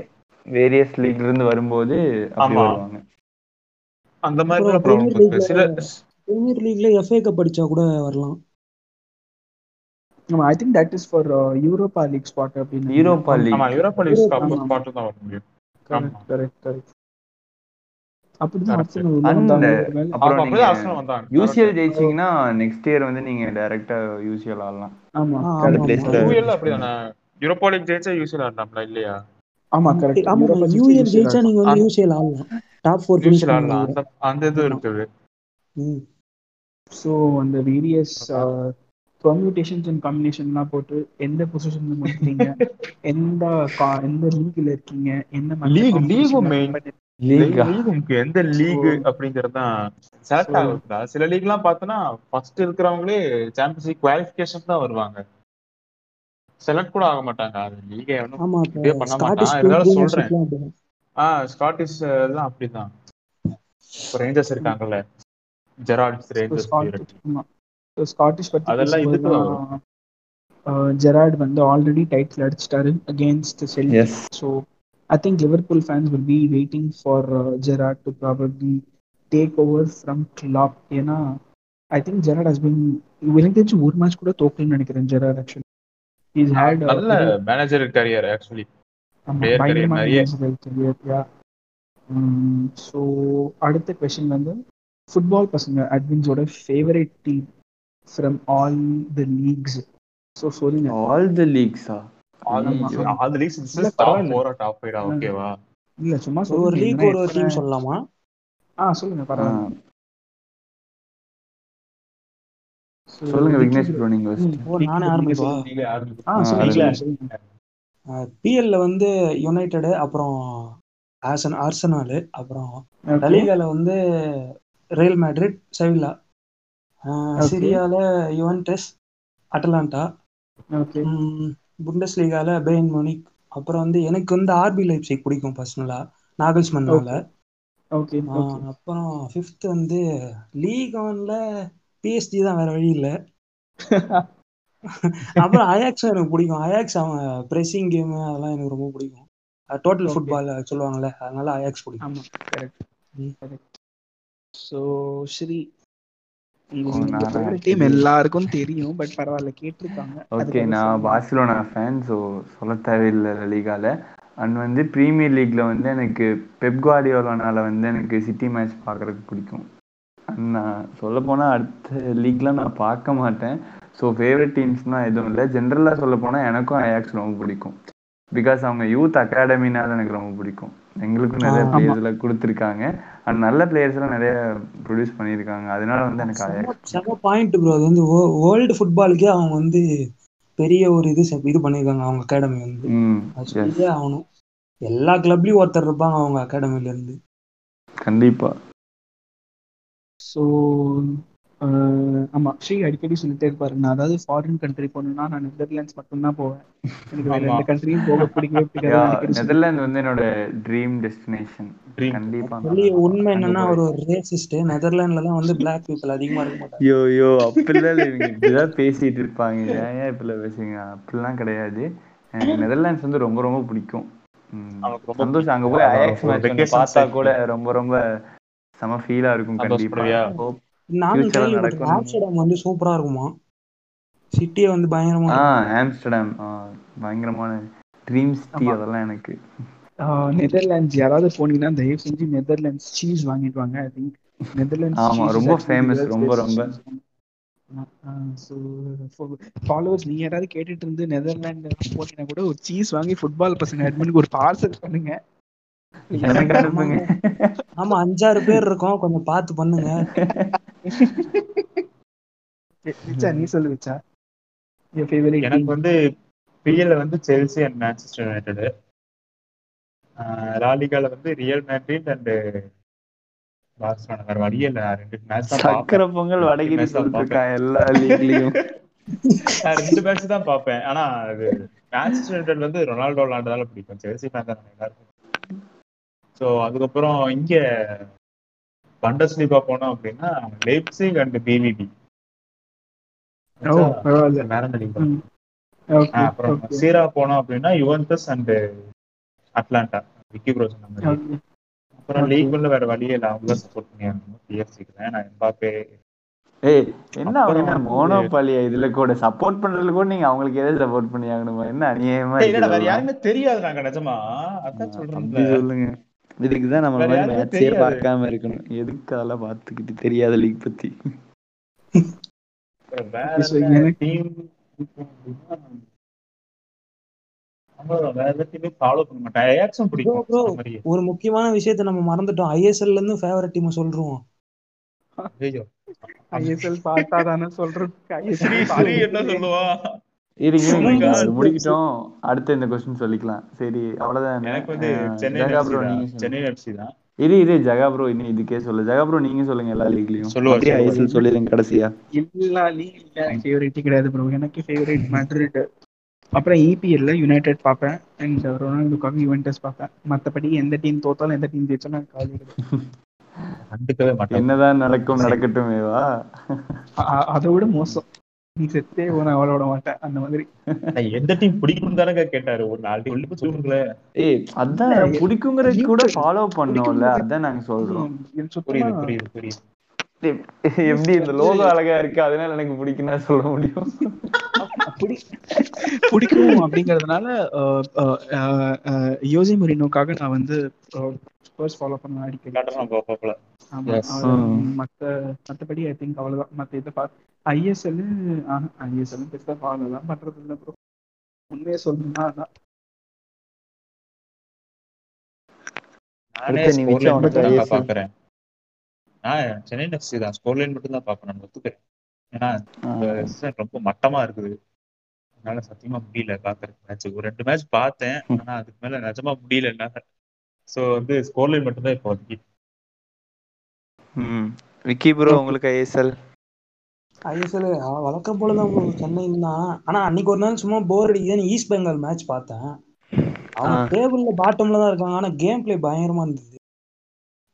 வேரியஸ் லீக்ல இருந்து வரும்போது அப்படி ஆமா. வருவாங்க. அந்த மாதிரி பிரீமியர் லீக்ல எஃப்ஏ கப் அடிச்சா கூட வரலாம். I think that is for Europa League spot அப்படின்னு. யூரோப்பா லீக் ஆமா யூரோப்பா லீக் ஆமா. ஸ்பாட் தான் வர முடியும் கரெக்ட் கரெக்ட் கரெக்ட் அப்படிதான் ஆர்சனல் வந்தாங்க யூசிஎல் ஜெயிச்சீங்கன்னா நெக்ஸ்ட் இயர் வந்து நீங்க டைரக்டா யூசிஎல் ஆடலாம். ஆமா. ஆமா, யூஎல் அப்படிதானே? யூரோப்பா லீக் ஜெயிச்சா யூசிஎல் ஆடலாம்ல இல்லையா? ஆமா கரெக்ட் ஆமா யூஎல் ஜெயிச்சா நீங்க வந்து யூசிஎல் ஆடலாம். டாப் ஃபோர் ஃபினிஷ் யூசிஎல் ஆடலாம். பண்ணுவாங்க அந்த இது இருக்குது. ம் ஸோ அந்த வேரியஸ் பெர்மியூட்டேஷன்ஸ் அண்ட் காம்பினேஷன்லாம் போட்டு எந்த பொசிஷன்ல இருக்கீங்க எந்த கா- எந்த லீக்ல இருக்கீங்க? என்ன main. லீகா லீக் உங்களுக்கு எந்த லீக் அப்படிங்கறது தான் செலக்ட் So- ஆகுதா சில லீக் எல்லாம் பார்த்தோன்னா ஃபர்ஸ்ட் இருக்கிறவங்களே சாம்பியன்ஸ் லீக் குவாலிஃபிகேஷன் தான் வருவாங்க. செலக்ட் கூட ஆக மாட்டாங்க. அது லீகே இதே பண்ண மாட்டான். இருந்தாலும் சொல்றேன். ஆ ஸ்காட்டிஷ் எல்லாம் அப்படிதான். இப்போ ரேஞ்சர்ஸ் இருக்காங்கல்ல. ஜெரால்ட்ஸ் ரேஞ்சர்ஸ் ஸ்காட்டிஷ் பத்தி அதெல்லாம் ஜெரார்ட் வந்து ஆல்ரெடி டைட்டில் அடிச்சிட்டாரு against S so I think Liverpool fans will be waiting for Gerrard to probably take over from Klopp ஏன்னா I think Gerrard has been எனக்கு ஒரு மேட்ச் கூட தோக்கலன்னு நினைக்கிறேன் ஜெரார்ட் ஆக்சுவலி இஸ் ஹேட் நல்ல மேனேஜர் கரியர் ஆக்சுவலி. ஸோ அடுத்த கொஸ்டின் வந்து ஃபுட்பால் பசங்க அட்வின்ஸோட favourite team from all the leagues so சொல்லுங்க ஆல் தி லீக்ஸா ஆமா. அது லீக்ஸ் இல்ல, டாப் பரவாயில்ல. ஃபோரா டாப் ஃபைவா ஓகேவா இல்ல சும்மா ஒரு லீக் ஒரு டீம் சொல்லலாமா ஆ சொல்லுங்க பரவாயில்ல So, சொல்லுங்க விக்னேஷ் bro. ப்ரோ நீங்க நானே ஆரம்பிக்கவா. ஆ ஆ, பிஎல்ல வந்து யுனைடெடு அப்புறம் ஆசன் ஆர்சனாலு அப்புறம். லலிகால வந்து ரியல் மேட்ரிட் செவில்லா Okay. சிரியால யுவன்டஸ் அட்டலாண்டா. புண்டஸ் லீகால பெயின் மோனிக் அப்புறம் வந்து எனக்கு வந்து ஆர்பி லைப்சிக் பிடிக்கும் பர்சனலா நாகல்ஸ்மன்னால. ஆ, Okay. அப்புறம் ஃபிஃப்த் வந்து லீக் ஒன்ல பிஎஸ்டி தான் வேற வழி இல்லை அப்புறம் அயாக்ஸும் எனக்கு பிடிக்கும் அயாக்ஸ் அவன் பிரேசிங் கேம் அதெல்லாம் எனக்கு ரொம்ப பிடிக்கும் டோட்டல். ஃபுட்பால் சொல்லுவாங்கல்ல அதனால அயாக்ஸ் பிடிக்கும் ஸோ ஸ்ரீ? டீம் எல்லாருக்கும் தெரியும் பட் பரவாயில்ல கேட்டிருக்காங்க. ஓகே நான். பார்சிலோனா ஃபேன் ஸோ சொல்ல தேவையில்லை லீகால அண்ட் வந்து ப்ரீமியர் லீக்ல வந்து எனக்கு பெப் குவார்டியோலானால வந்து எனக்கு சிட்டி மேட்ச் பார்க்கறதுக்கு பிடிக்கும். நான் சொல்ல போனால் அடுத்த லீக்லாம் நான் பார்க்க மாட்டேன். ஸோ ஃபேவரட் டீம்ஸ்னால் எதுவும் இல்லை. ஜென்ரலாக சொல்ல போனால் எனக்கும் அயாக்ஸ் ரொம்ப பிடிக்கும். பிகாஸ் அவங்க யூத் அகாடமினால எனக்கு ரொம்ப பிடிக்கும். எங்களுக்கும் நிறைய பிளேயர்ஸ் எல்லாம் கொடுத்துருக்காங்க. அண்ட் நல்ல பிளேயர்ஸ் எல்லாம் நிறைய ப்ரொடியூஸ் பண்ணியிருக்காங்க. அதனால வந்து எனக்கு செம பாயிண்ட் ப்ரோ அது வந்து வேர்ல்டு ஃபுட்பாலுக்கே அவங்க வந்து பெரிய ஒரு இது இது பண்ணியிருக்காங்க அவங்க அகாடமி வந்து. ஆகணும். எல்லா கிளப்லயும் ஒருத்தர் இருப்பாங்க அவங்க அகாடமில இருந்து. கண்டிப்பா. ஸோ ஆமா ஸ்ரீ அடிக்கடி சொல்லிட்டே இருப்பாரு. நான் அதாவது ஃபாரின் கண்ட்ரி போகணும்னா நான் நெதர்லாண்ட்ஸ் மட்டும்தான் போவேன். எனக்கு வேற எந்த கண்ட்ரியும் போக பிடிக்கவே பிடிக்காது நெதர்லாந்து வந்து என்னோட ட்ரீம் டெஸ்டினேஷன் கண்டிப்பா உண்மை என்னன்னா ஒரு ரேசிஸ்ட் நெதர்லாண்ட்ல தான் வந்து பிளாக் பீப்புள் அதிகமா இருக்க மாட்டாங்க. ஐயோ ஐயோ அப்படிலாம் இல்லை. இவங்க இப்படிதான் பேசிட்டு இருப்பாங்க. ஏன் ஏன் இப்படிலாம் பேசுங்க அப்படிலாம் கிடையாது. நெதர்லாண்ட்ஸ் வந்து ரொம்ப ரொம்ப பிடிக்கும். சந்தோஷம். அங்க போய். அயாக்ஸ் மேட்ச் பார்த்தா கூட ரொம்ப ரொம்ப செம ஃபீலா இருக்கும் கண்டிப்பா. நானும் ஆம்ஸ்டர்டாம் வந்து சூப்பரா இருக்குமா? சிட்டியே வந்து பயங்கரமா ஆ ஆம்ஸ்டர்டாம் பயங்கரமான ட்ரீம் சிட்டி ஆமா. அதெல்லாம் எனக்கு. நெதர்லாண்ட்ஸ் யாராவது போனீங்கன்னா தயவு செஞ்சு நெதர்லாண்ட்ஸ் சீஸ் வாங்கிட்டு வாங்க. ஐ திங்க் நெதர்லாண்ட்ஸ் ஆமா ரொம்ப ஃபேமஸ் ரொம்ப ரொம்ப. ஃபாலோவர்ஸ் நீங்க யாராவது கேட்டுட்டு இருந்து நெதர்லாந்து போனீங்கன்னா கூட ஒரு சீஸ் வாங்கி ஃபுட்பால் பசங்க அட்மினுக்கு ஒரு பார்சல் பண்ணுங்க. எனக்கு ஆமாங்க அனுப்புங்க. ஆமா அஞ்சாறு பேர் இருக்கோம். கொஞ்சம் பார்த்து பண்ணுங்க. விச்சா நீ சொல்லு விச்சா எனக்கு வந்து பிஎல்ல வந்து செல்சி அண்ட் மேன்செஸ்டர் யுனைடெட் லாலிகால வந்து ரியல் மேட்ரிட் அண்ட் பார்சலோனா வேற வழியே இல்ல. ரெண்டு மேட்ச் தான் சக்கரை பொங்கல் வடகிரி இருக்கான் எல்லா லீக்லயும் நான் ரெண்டு மேட்ச் தான் பார்ப்பேன். ஆனா அது மேன்செஸ்டர் யுனைடெட் வந்து ரொனால்டோ விளாண்டதால பிடிக்கும். செல்சி ஃபேன் தான் எல்லாருக்கும் ஸோ அதுக்கப்புறம் இங்க பண்டஸ்லீகா போனோம் அப்படின்னா லேப்சிக் அண்ட் ஓகே அப்புறம் சீரா போனோம் அப்படின்னா Juventus and Atalanta. Vicky bro சொன்ன மாதிரி. ஓகே. அப்புறம் ஓகே. லீக் உள்ள வேற வழியே இல்லை. அவங்க சப்போர்ட் பண்ணியாகணும் பிஎஃப்சிக்கு தான். நான் எம்பாப்பே ஏய் என்ன என்ன மோனோபாலியா இதுல கூட சப்போர்ட் பண்றதுல கூட நீங்க அவங்களுக்கு எதாவது சப்போர்ட் பண்ணி ஆகணுமா? என்ன அநியாயமா இல்லடா வேற யாருமே தெரியாது நாங்க நிஜமா. அதான் சொல்றேன்ல. அப்படி இதுக்குதான் நம்ம மாதிரி மேட்சே பார்க்காம இருக்கணும். எதுக்கு அதெல்லாம் பார்த்துக்கிட்டு தெரியாத லீக் பத்தி? ஒரு முக்கியமான விஷயத்த நம்ம மறந்துட்டோம். ஐஎஸ்எல்ல இருந்து ஃபேவரட் டீம் சொல்றோம். ஐயோ ஐஎஸ்எல் பார்த்தா தானே சொல்றேன் ஸ்ரீ ஐஎஸ்எல் ஸ்ரீ என்ன சொல்லுவா? முடிக்கிட்டோம். அடுத்து இந்த கொஸ்டின் சொல்லிக்கலாம். சரி அவ்வளவுதானே. எனக்கு வந்து சென்னை எஃப்சி ப்ரோ தான் நீங்க சொல்லுங்க. சென்னை எஃப்சி தான். இரு இரு ஜகா ப்ரோ இன்னும் இதுக்கே சொல்லு. ஜகா ப்ரோ நீங்க சொல்லுங்க எல்லா லீக்லயும் ஐஎஸ்எல் சொல்லிடுங்க கடைசியா. எல்லா லீக் எனக்கு ஃபேவரேட்டே கிடையாது ப்ரோ எனக்கு ஃபேவரேட் மேட்ரிட் அப்புறம் இபிஎல்ல யுனைடெட் பார்ப்பேன். அண்ட் ரொனால்டோக்காக யுவென்டஸ் பார்ப்பேன். மற்றபடி எந்த டீம் தோத்தாலும் எந்த டீம் ஜெயிச்சாலும் எனக்கு கவலை என்னதான் நடக்கும் அ- அதை விட மோசம். நீ செத்தே நான் அவளை விட மாட்டேன். அந்த மாதிரி. நான் எந்த டீம் பிடிக்கும் தானே கேட்டாரு. ஒரு நாலு டீம் சொல்லுங்களேன். ஏய் அதான் இல்ல, பிடிக்குங்கிறது கூட பிடிக்கும். ஃபாலோ பண்ணோம்ல அதான் நாங்க சொல்றோம். புரியுது புரியுது புரியுது. எப்படி இந்த லோகோ அழகா இருக்கு? அதனால எனக்கு பிடிக்கும்னா சொல்ல முடியும். பிடி- பிடிக்கும் அப்படிங்கறதுனால யோசி மொரினோக்காக நான் வந்து ஸ்பர்ஸ் ஃபாலோ பண்ண அடிக்கடி. மத்த மத்தபடி ஐ திங்க் அவ்வளவுதான். மத்த இதை ஐஎஸ்எல் ஐஎஸ்எல் பெருசா ஃபாலோ தான் பண்றது இல்லை ப்ரோ உண்மையை சொல்லணும்னா அதான். நானே மட்டும் தான். பாக்குறேன் நான் சென்னை எஃப்சி தான். ஸ்கோர் லைன் மட்டும் தான் பாப்பேன் நான் ஒத்துக்கிறேன். ஏன்னா இந்த season ரொம்ப மட்டமா இருக்குது. அதனால சத்தியமா முடியல பாக்குறதுக்கு மேட்ச் ஒரு ரெண்டு மேட்ச் பார்த்தேன். ஆனா அதுக்கு மேல நிஜமா முடியல என்னால. சோ வந்து ஸ்கோர் லைன் மட்டும் தான் இப்போ ம். விக்கி ப்ரோ உங்களுக்கு ஐஎஸ்எல் ஐஎஸ்எல் வழக்கம் போல தான் bro சென்னை தான் ஆனா அன்னைக்கு ஒரு நாள் சும்மா போர் அடிக்குதுன்னு ஈஸ்ட் பெங்கால் மேட்ச் பார்த்தேன். அவங்க. டேபிள்ல பாட்டம்ல தான் இருக்காங்க. ஆனா கேம் பிளே பயங்கரமா இருந்தது.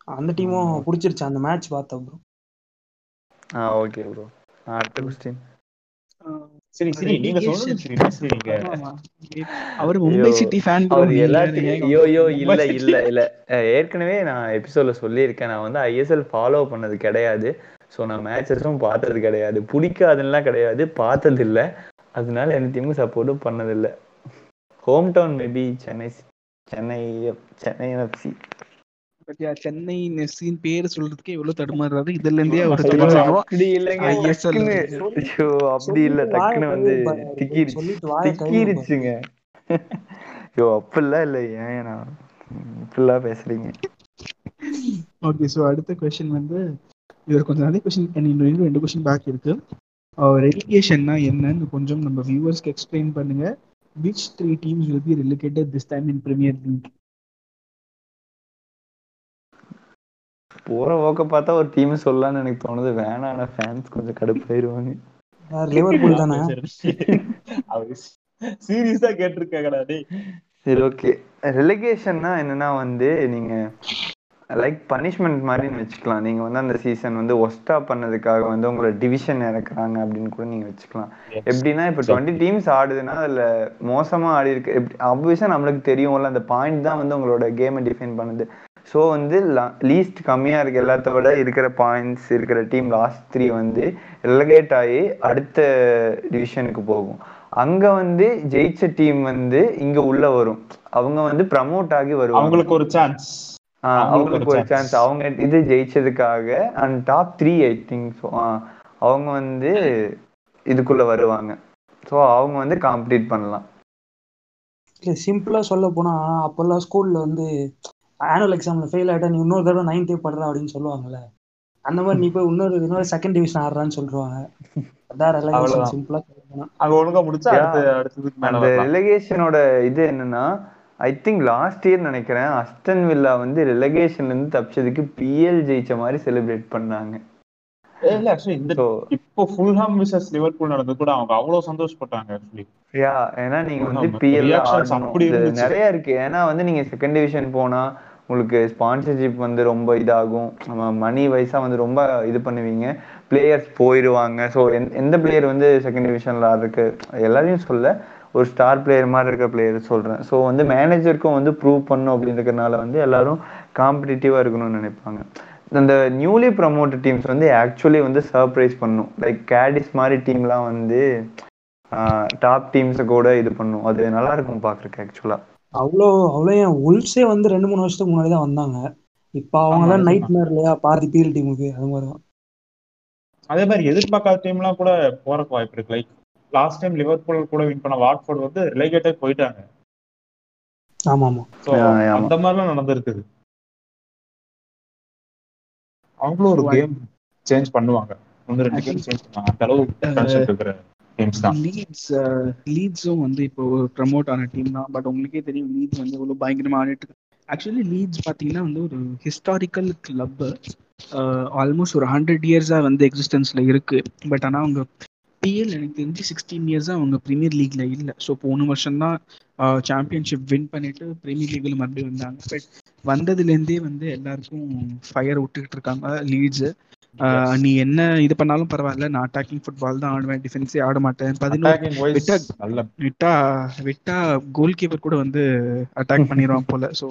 அந்த டீமும் பிடிச்சிருச்சு. அந்த மேட்ச் பார்த்தேன் ப்ரோ. ஆ ஓகே ப்ரோ அடுத்த கொஸ்டின் சரி சரி. நீங்க சொல்லுங்க சரி சரி நீங்க. அவர் மும்பை சிட்டி ஃபேன் அவர் எல்லாத்தையும் ஐயோ ஐயோ இல்ல இல்ல இல்ல. அஹ் ஏற்கனவே நான் எபிசோட்ல சொல்லியிருக்கேன். நான் வந்து ஐஎஸ்எல் ஃபாலோ பண்ணது கிடையாது. ஸோ நான் மேட்சஸும் பார்த்தது கிடையாது. பிடிக்காதுலாம் கிடையாது. பார்த்தது இல்ல. அதனால எந்த டீமுக்கும் சப்போர்ட்டும் பண்ணதில்லை home town maybe Chennai Chennai Chennai FC பத்தியா சென்னை நெஸ்ஸின் பேர் சொல்றதுக்கே எவ்வளவு தடுமாறுறாரு. இதுல இருந்தே அவர் அப்படி இல்லைங்க. அப்படி இல்ல. டக்குன்னு வந்து திக்கிருச்சு. திக்கிருச்சுங்க. ஐயோ அப்படிலாம் இல்லை. ஏன் இப்படிலாம் பேசுறீங்க? ஓகே ஸோ அடுத்த கொஸ்டின் வந்து இது ஒரு கொஞ்சம் நிறைய கொஸ்டின் இன்னும் இன்னும் ரெண்டு கொஸ்டின் பேக் இருக்கு. ரெலிகேஷன்னா என்னன்னு கொஞ்சம் நம்ம வியூவர்ஸ்க்கு எக்ஸ்பிளைன் பண்ணுங்க. Which three teams will be relegated this time in Premier League போற போக்க பார்த்தா ஒரு டீம் சொல்லலாம்னு எனக்கு தோணுது. வேணாம் ஃபேன்ஸ் கொஞ்சம் கடுப்பாயிருவாங்க யார் லிவர்பூல் தானே? சீரியஸா கேட்டிருக்காங்கடா டேய். சரி ஓகே ரெலிகேஷன்னா என்னன்னா வந்து நீங்க லைக் பனிஷ்மெண்ட் மாதிரின்னு வச்சுக்கலாம். நீங்க வந்து அந்த சீசன் வந்து ஒஸ்டா பண்ணதுக்காக வந்து உங்களை டிவிஷன் இறக்குறாங்க அப்படின்னு கூட நீங்க வச்சுக்கலாம். எப்படின்னா இப்போ டுவெண்ட்டி டீம்ஸ் ஆடுதுன்னா அதுல மோசமா ஆடி இருக்கு எப்படி அப்வியஸா நம்மளுக்கு தெரியும்ல அந்த பாயிண்ட் தான் வந்து உங்களோட கேமை டிஃபைன் பண்ணுது. ஸோ வந்து லீஸ்ட் கம்மியா இருக்கு எல்லாத்த விட இருக்கிற பாயிண்ட்ஸ் இருக்கிற டீம் லாஸ்ட் த்ரீ வந்து ரெலகேட் ஆகி அடுத்த டிவிஷனுக்கு போகும். அங்க வந்து ஜெயிச்ச டீம் வந்து இங்க உள்ள வரும். அவங்க வந்து ப்ரமோட் ஆகி வருவாங்க. அவங்களுக்கு ஒரு சான்ஸ் அவங்களுக்கு ஒரு சான்ஸ் அவங்க இது ஜெயிச்சதுக்காக and top three I think so அவங்க வந்து இதுக்குள்ள வருவாங்க. ஸோ அவங்க வந்து காம்ப்ளீட் பண்ணலாம். இல்லை சிம்பிளாக சொல்ல போனா அப்போல்லாம் ஸ்கூல்ல வந்து ஆனுவல் எக்ஸாம்ல ஃபெயில் ஆயிட்டா நீ இன்னொரு தடவை நைன்த்தே படுறா அப்படின்னு சொல்லுவாங்கல்ல. அந்த மாதிரி நீ போய் இன்னொரு இன்னொரு செகண்ட் டிவிஷன் ஆடுறான்னு சொல்லுவாங்க அதான். சிம்பிளா சொல்ல போனா. அங்க ஒழுங்கா முடிச்சா. அடுத்து மேல அந்த ரிலகேஷனோட இது என்னன்னா ஐ திங்க் லாஸ்ட் இயர் நினைக்கிறேன் அஸ்டன் வில்லா வந்து ரெலகேஷன்ல இருந்து தப்பிச்சதுக்கு பிஎல் ஜெயிச்ச மாதிரி செலிப்ரேட் பண்ணாங்க. இல்ல ஆக்சுவலி இந்த இப்போ ஃபுல்ஹாம் விசஸ் லிவர்பூல் நடந்தது கூட அவங்க அவ்வளவு சந்தோஷப்பட்டாங்க ஆக்சுவலி யா ஏன்னா நீங்க வந்து. பிஎல். நிறைய இருக்கு. ஏன்னா வந்து நீங்க செகண்ட் டிவிஷன் போனா உங்களுக்கு ஸ்பான்சர்ஷிப் வந்து ரொம்ப இதாகும். மணி வைஸா வந்து ரொம்ப இது பண்ணுவீங்க. பிளேயர்ஸ் போயிடுவாங்க ஸோ எந்த பிளேயர் வந்து செகண்ட் டிவிஷன்ல ஆடுறதுக்கு? எல்லாரையும் சொல்ல. ஒரு ஸ்டார் பிளேயர் மாதிரி இருக்க பிளேயர் சொல்றேன். ஸோ வந்து மேனேஜருக்கும் வந்து ப்ரூவ் பண்ணும் அப்படின்றதுனால வந்து எல்லாரும் காம்படிட்டிவா இருக்கணும்னு நினைப்பாங்க. அந்த நியூலி ப்ரமோட்டட் டீம்ஸ் வந்து ஆக்சுவலி வந்து சர்ப்ரைஸ் பண்ணும். லைக் கேடிஸ் மாதிரி டீம்லாம் வந்து டாப் டீம்ஸை கூட இது பண்ணும். அது நல்லா இருக்கும் பார்க்குறக்கு ஆக்சுவலா அவ்வளோ அவ்வளோ ஏன் உல்ஸே வந்து ரெண்டு மூணு வருஷத்துக்கு முன்னாடி தான் வந்தாங்க. இப்போ அவங்க தான் ஆமா, நைட் மேர் இல்லையா? பாதி பிஎல் டீமுக்கு அது மாதிரி தான். அதே மாதிரி எதிர்பார்க்காத டீம்லாம் கூட போறக்கு வாய்ப்பு இருக்கு. லைக் லாஸ்ட் டைம் லிவர்பூல் கூட வின் பண்ண வாட்ஃபோர்ட் வந்து ரிலேகேட்டே போயிட்டாங்க. ஆமா ஆமா. அந்த மாதிரிலாம் நடந்திருக்குது. அவங்களும் ஒரு கேம் சேஞ்ச் பண்ணுவாங்க. ஒன்று ரெண்டு கேம் சேஞ்ச் பண்ணுவாங்க. அந்த அளவு potential இருக்கிற லீட்ஸ் லீட்ஸும் வந்து இப்போ ப்ரமோட் ஆன டீம் தான். பட் உங்களுக்கே தெரியும் லீட்ஸ் வந்து எவ்வளோ பயங்கரமா ஆடிட்டு இருக்கு. ஆக்சுவலி லீட்ஸ் பார்த்தீங்கன்னா வந்து ஒரு ஹிஸ்டாரிக்கல் கிளப் ஆல்மோஸ்ட் ஒரு ஹண்ட்ரட் இயர்ஸாக வந்து எக்ஸிஸ்டன்ஸில் இருக்கு. பட் ஆனால் அவங்க பிஎல் எனக்கு தெரிஞ்சு சிக்ஸ்டீன் இயர்ஸாக அவங்க ப்ரீமியர் லீக்ல இல்லை. ஸோ போன வருஷம் தான் சாம்பியன்ஷிப் வின் பண்ணிட்டு ப்ரீமியர் லீக்ல மறுபடியும் வந்தாங்க. பட் வந்ததுலேருந்தே வந்து எல்லாருக்கும் ஃபயர் விட்டுக்கிட்டு இருக்காங்க லீட்ஸு நீ என்ன இது பண்ணாலும் பரவாயில்ல. நான் அட்டாக்கிங் ஃபுட்பால் தான் ஆடுவேன் டிஃபென்ஸே ஆட மாட்டேன். பதினோரு விட்டா விட்டா விட்டா கோல் கீப்பர் கூட வந்து அட்டாக் பண்ணிடுவான் போல. ஸோ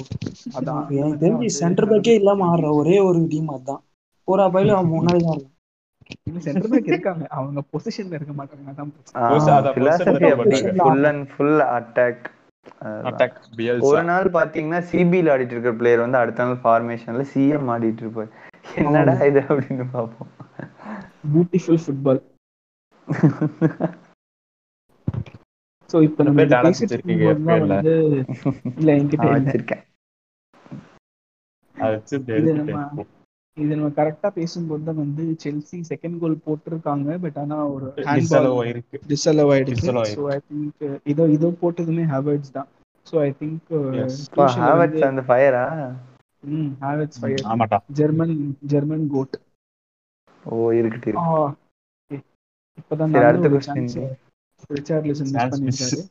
அதான். எனக்கு தெரிஞ்சு சென்டர் பேக்கே இல்லாம ஆடுற ஒரே ஒரு டீம் அதுதான். போரா பயில அவன் முன்னாடி தான். சென்டர் பேக் இருக்காங்க. அவங்க பொசிஷன்ல இருக்க மாட்டாங்க. அதான் full and full attack attack ஒரு நாள் பாத்தீங்கன்னா சிபியில் ஆடிட்டு இருக்கிற பிளேயர் வந்து அடுத்த நாள் ஃபார்மேஷன்ல சிஎம் ஆடிட்டு இருப்பாரு. என்னடா இது அப்படின்னு பார்ப்போம். பியூட்டிஃபுல் ஃபுட்பால் ஸோ இப்போ நம்ம. வந்து இல்ல என்கிட்ட வச்சிருக்கேன். இது நம்ம கரெக்டா பேசும்போது தான் வந்து செல்சி செகண்ட் கோல் போட்டிருக்காங்க பட் ஆனா ஒரு ஹேண்ட் டிஸ்அலோவ் ஆயிடுச்சு. ஸோ ஐ திங்க் இதோ இதோ போட்டதுமே ஹேவர்ட்ஸ் தான். So I think. ஹாவர்ட்ஸ் அந்த ஃபயரா ம் ஹேவர்ட்ஸ் ஃபயர் ஆமாட்டா ஜெர்மன் ஜெர்மன் கோட் ஓ இருக்கட்டு இருக்கு. இப்பதான் அடுத்த. Chance Richarlison miss. பண்ணிருக்காரு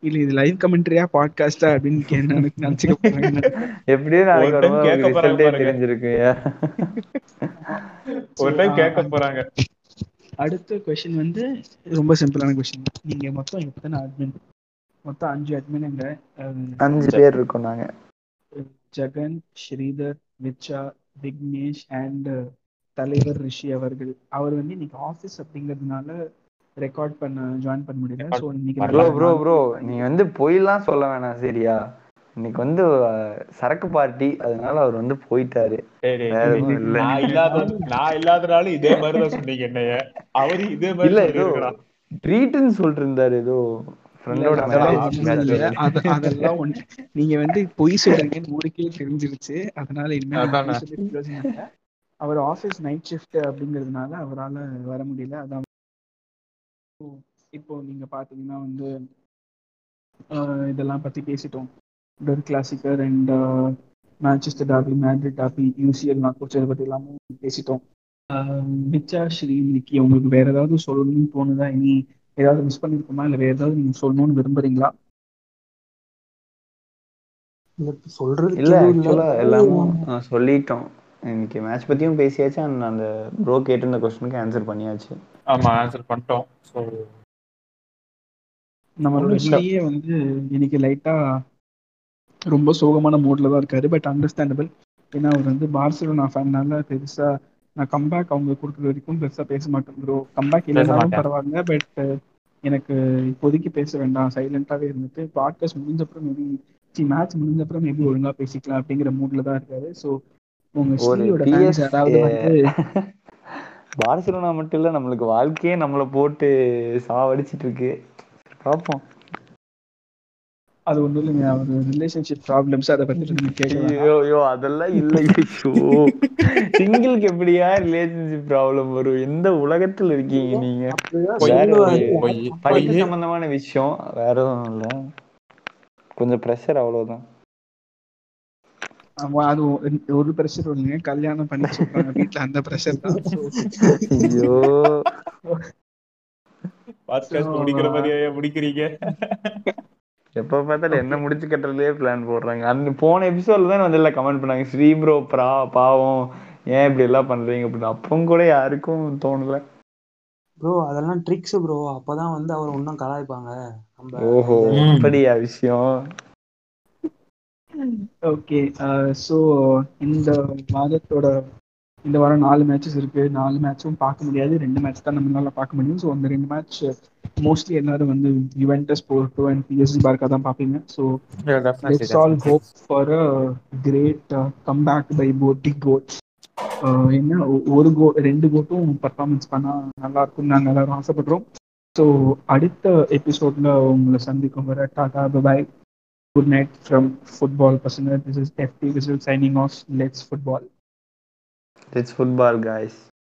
இல்ல இது லைவ் கமெண்ட்ரியா பாட்காஸ்டா அப்படின்னு எனக்கு நினைச்சுக்க போறாங்க? எப்படியும் நாளைக்கு வரும்போது. தெரிஞ்சிருக்கு ஒரு டைம் கேட்க போறாங்க. அடுத்த கொஸ்டின் வந்து ரொம்ப சிம்பிளான கொஸ்டின் நீங்க மொத்தம் எத்தனை அட்மின் மொத்தம் அஞ்சு அட்மின் எங்க அஞ்சு பேர் இருக்கோம் நாங்க. ஜெகன் ஸ்ரீதர் விச்சா விக்னேஷ் அண்ட் தலைவர் ரிஷி அவர்கள். அவர் வந்து இன்னைக்கு ஆஃபீஸ் அப்படிங்கிறதுனால ரெக்கார்ட் பண்ண ஜாயின் பண்ண முடியல. ஸோ இன்னைக்கு ப்ரோ ப்ரோ ப்ரோ நீங்க வந்து பொய்லாம் சொல்ல வேணாம் சரியா? இன்னைக்கு வந்து சரக்கு பார்ட்டி. அதனால அவர் வந்து போயிட்டாரு. நான் இல்லாத நான் இல்லாதனால இதே மாதிரிதான் சொன்னீங்க என்னைய. அவரு இதே மாதிரி இல்ல ஏதோ ட்ரீட்னு சொல்லிட்டு இருந்தாரு ஏதோ அதெல்லாம் ஒண்ணு. நீங்க வந்து பொய் சொல்றீங்கன்னு ஊருக்கே தெரிஞ்சிருச்சு. அதனால இனிமே நான் அதானே. பொய் சொல்லி பிரயோஜனம் இல்ல. அவர் ஆபீஸ் நைட் ஷிஃப்ட் அப்படிங்கிறதுனால அவரால வர முடியல. அதான் இப்போ நீங்க பாத்தீங்கன்னா வந்து ஆஹ் இதெல்லாம் பத்தி பேசிட்டோம். Der Klassiker and Manchester derby Madrid derby UCL knock இதை பத்தி எல்லாமே பேசிட்டோம். ஆஹ் மிச்சா ஸ்ரீ இன்னைக்கு உங்களுக்கு வேற ஏதாவது சொல்லணும்னு தோணுதா? இனி ஏதாவது மிஸ் பண்ணிருக்கோமா? இல்ல வேற ஏதாவது நீங்க சொல்லணும்னு விரும்புறீங்களா? இல்ல சொல்றதுக்கு இல்ல எல்லாமும் சொல்லிட்டோம். இன்னைக்கு மேட்ச் பத்தியும் பேசியாச்சு and அந்த ப்ரோ கேட்டிருந்த கொஸ்டினுக்கு ஆன்சர் பண்ணியாச்சு. ஆமா ஆன்சர் பண்ணிட்டோம். ஸோ நம்மளோட ஒண்ணும் இல்ல. ஸ்ரீயே வந்து இன்னைக்கு லைட்டா ரொம்ப சோகமான மூட்ல தான் இருக்காரு பட் அண்டர்ஸ்டாண்டபிள் ஏன்னா அவர் வந்து பார்சலோனா ஃபேன்னால பெருசா நான் கம்பேக் அவங்க கொடுக்குற வரைக்கும் பெருசா பேச மாட்டேன் ப்ரோ கம்பேக் இல்லைனாலும். பரவாயில்ல பட் எனக்கு இப்போதைக்கு பேச வேண்டாம். சைலண்டாவே இருந்துட்டு பாட்காஸ்ட் முடிஞ்சப்பறம் மேபி மேட்ச் முடிஞ்சப்பறம் மேபி ஒழுங்கா பேசிக்கலாம் அப்படிங்கிற மூட்ல தான் இருக்காரு. ஸோ ஒரு பார்சலோனா மட்டும் இல்ல நம்மளுக்கு வாழ்க்கையே நம்மள போட்டு சாவடிச்சிட்டு இருக்கு பார்ப்போம். அது ஒண்ணும் இல்லைங்க அவர் ரிலேஷன்ஷிப் ப்ராப்ளம்ஸ் அதை பத்தி ஐயோ ஐயோ அதெல்லாம் இல்ல ஐயோ. சிங்கிளுக்கு எப்படியா ரிலேஷன்ஷிப் ப்ராப்ளம் வரும்? எந்த உலகத்துல இருக்கீங்க நீங்க. ஒரு படிப்பு. சம்பந்தமான விஷயம் வேற எதுவும் இல்ல. கொஞ்சம் ப்ரெஷர் அவ்வளவுதான். அது ஒரு- ப்ரெஷர் இல்லைங்க கல்யாணம் பண்ணி சொல்றாங்க வீட்டுல அந்த ப்ரெஷர் தான். ஐயோ. பாட்காஸ்ட் முடிக்கிற மாதிரியே முடிக்கிறீங்க? எப்ப பார்த்தாலும் என்ன முடிச்சு கட்டுறதுலயே பிளான் போடுறாங்க. அந்த போன எபிசோட்ல தான் வந்து எல்லாம் கமெண்ட் பண்ணாங்க. ஸ்ரீ ப்ரோ ப்ரா பாவம். ஏன் இப்படி எல்லாம் பண்றீங்க? அப்படின்னு. அப்பவும் கூட யாருக்கும் தோணல. ப்ரோ அதெல்லாம் ட்ரிக்ஸ் ப்ரோ அப்பதான் வந்து அவர் இன்னும் கலாய்ப்பாங்க. நம்ம ஓஹோ. அப்படியா விஷயம்? ஓகே ஸோ இந்த வாரத்தோட இந்த வாரம் நாலு மேட்சஸ் இருக்கு. நாலு மேட்சும் பார்க்க முடியாது. ரெண்டு மேட்ச் தான் நம்மளால பார்க்க முடியும். ஸோ அந்த ரெண்டு மேட்ச் மோஸ்ட்லி எல்லாரும் வந்து யுவென்டஸ் போர்ட்டோ அண்ட் பிஎஸ்சி பார்க்கா தான் பார்ப்பீங்க. So let's all hope for a great comeback by both big goats என்ன ஒரு கோ ரெண்டு கோட்டும் பர்ஃபார்மன்ஸ் பண்ணா நல்லா இருக்கும் நாங்கள் எல்லாரும் ஆசைப்படுறோம். ஸோ அடுத்த எபிசோட்ல உங்களை சந்திக்கும் வர டாடா பாய் good night from football personnel. This is FT Visual signing off. Let's football. Let's football, guys.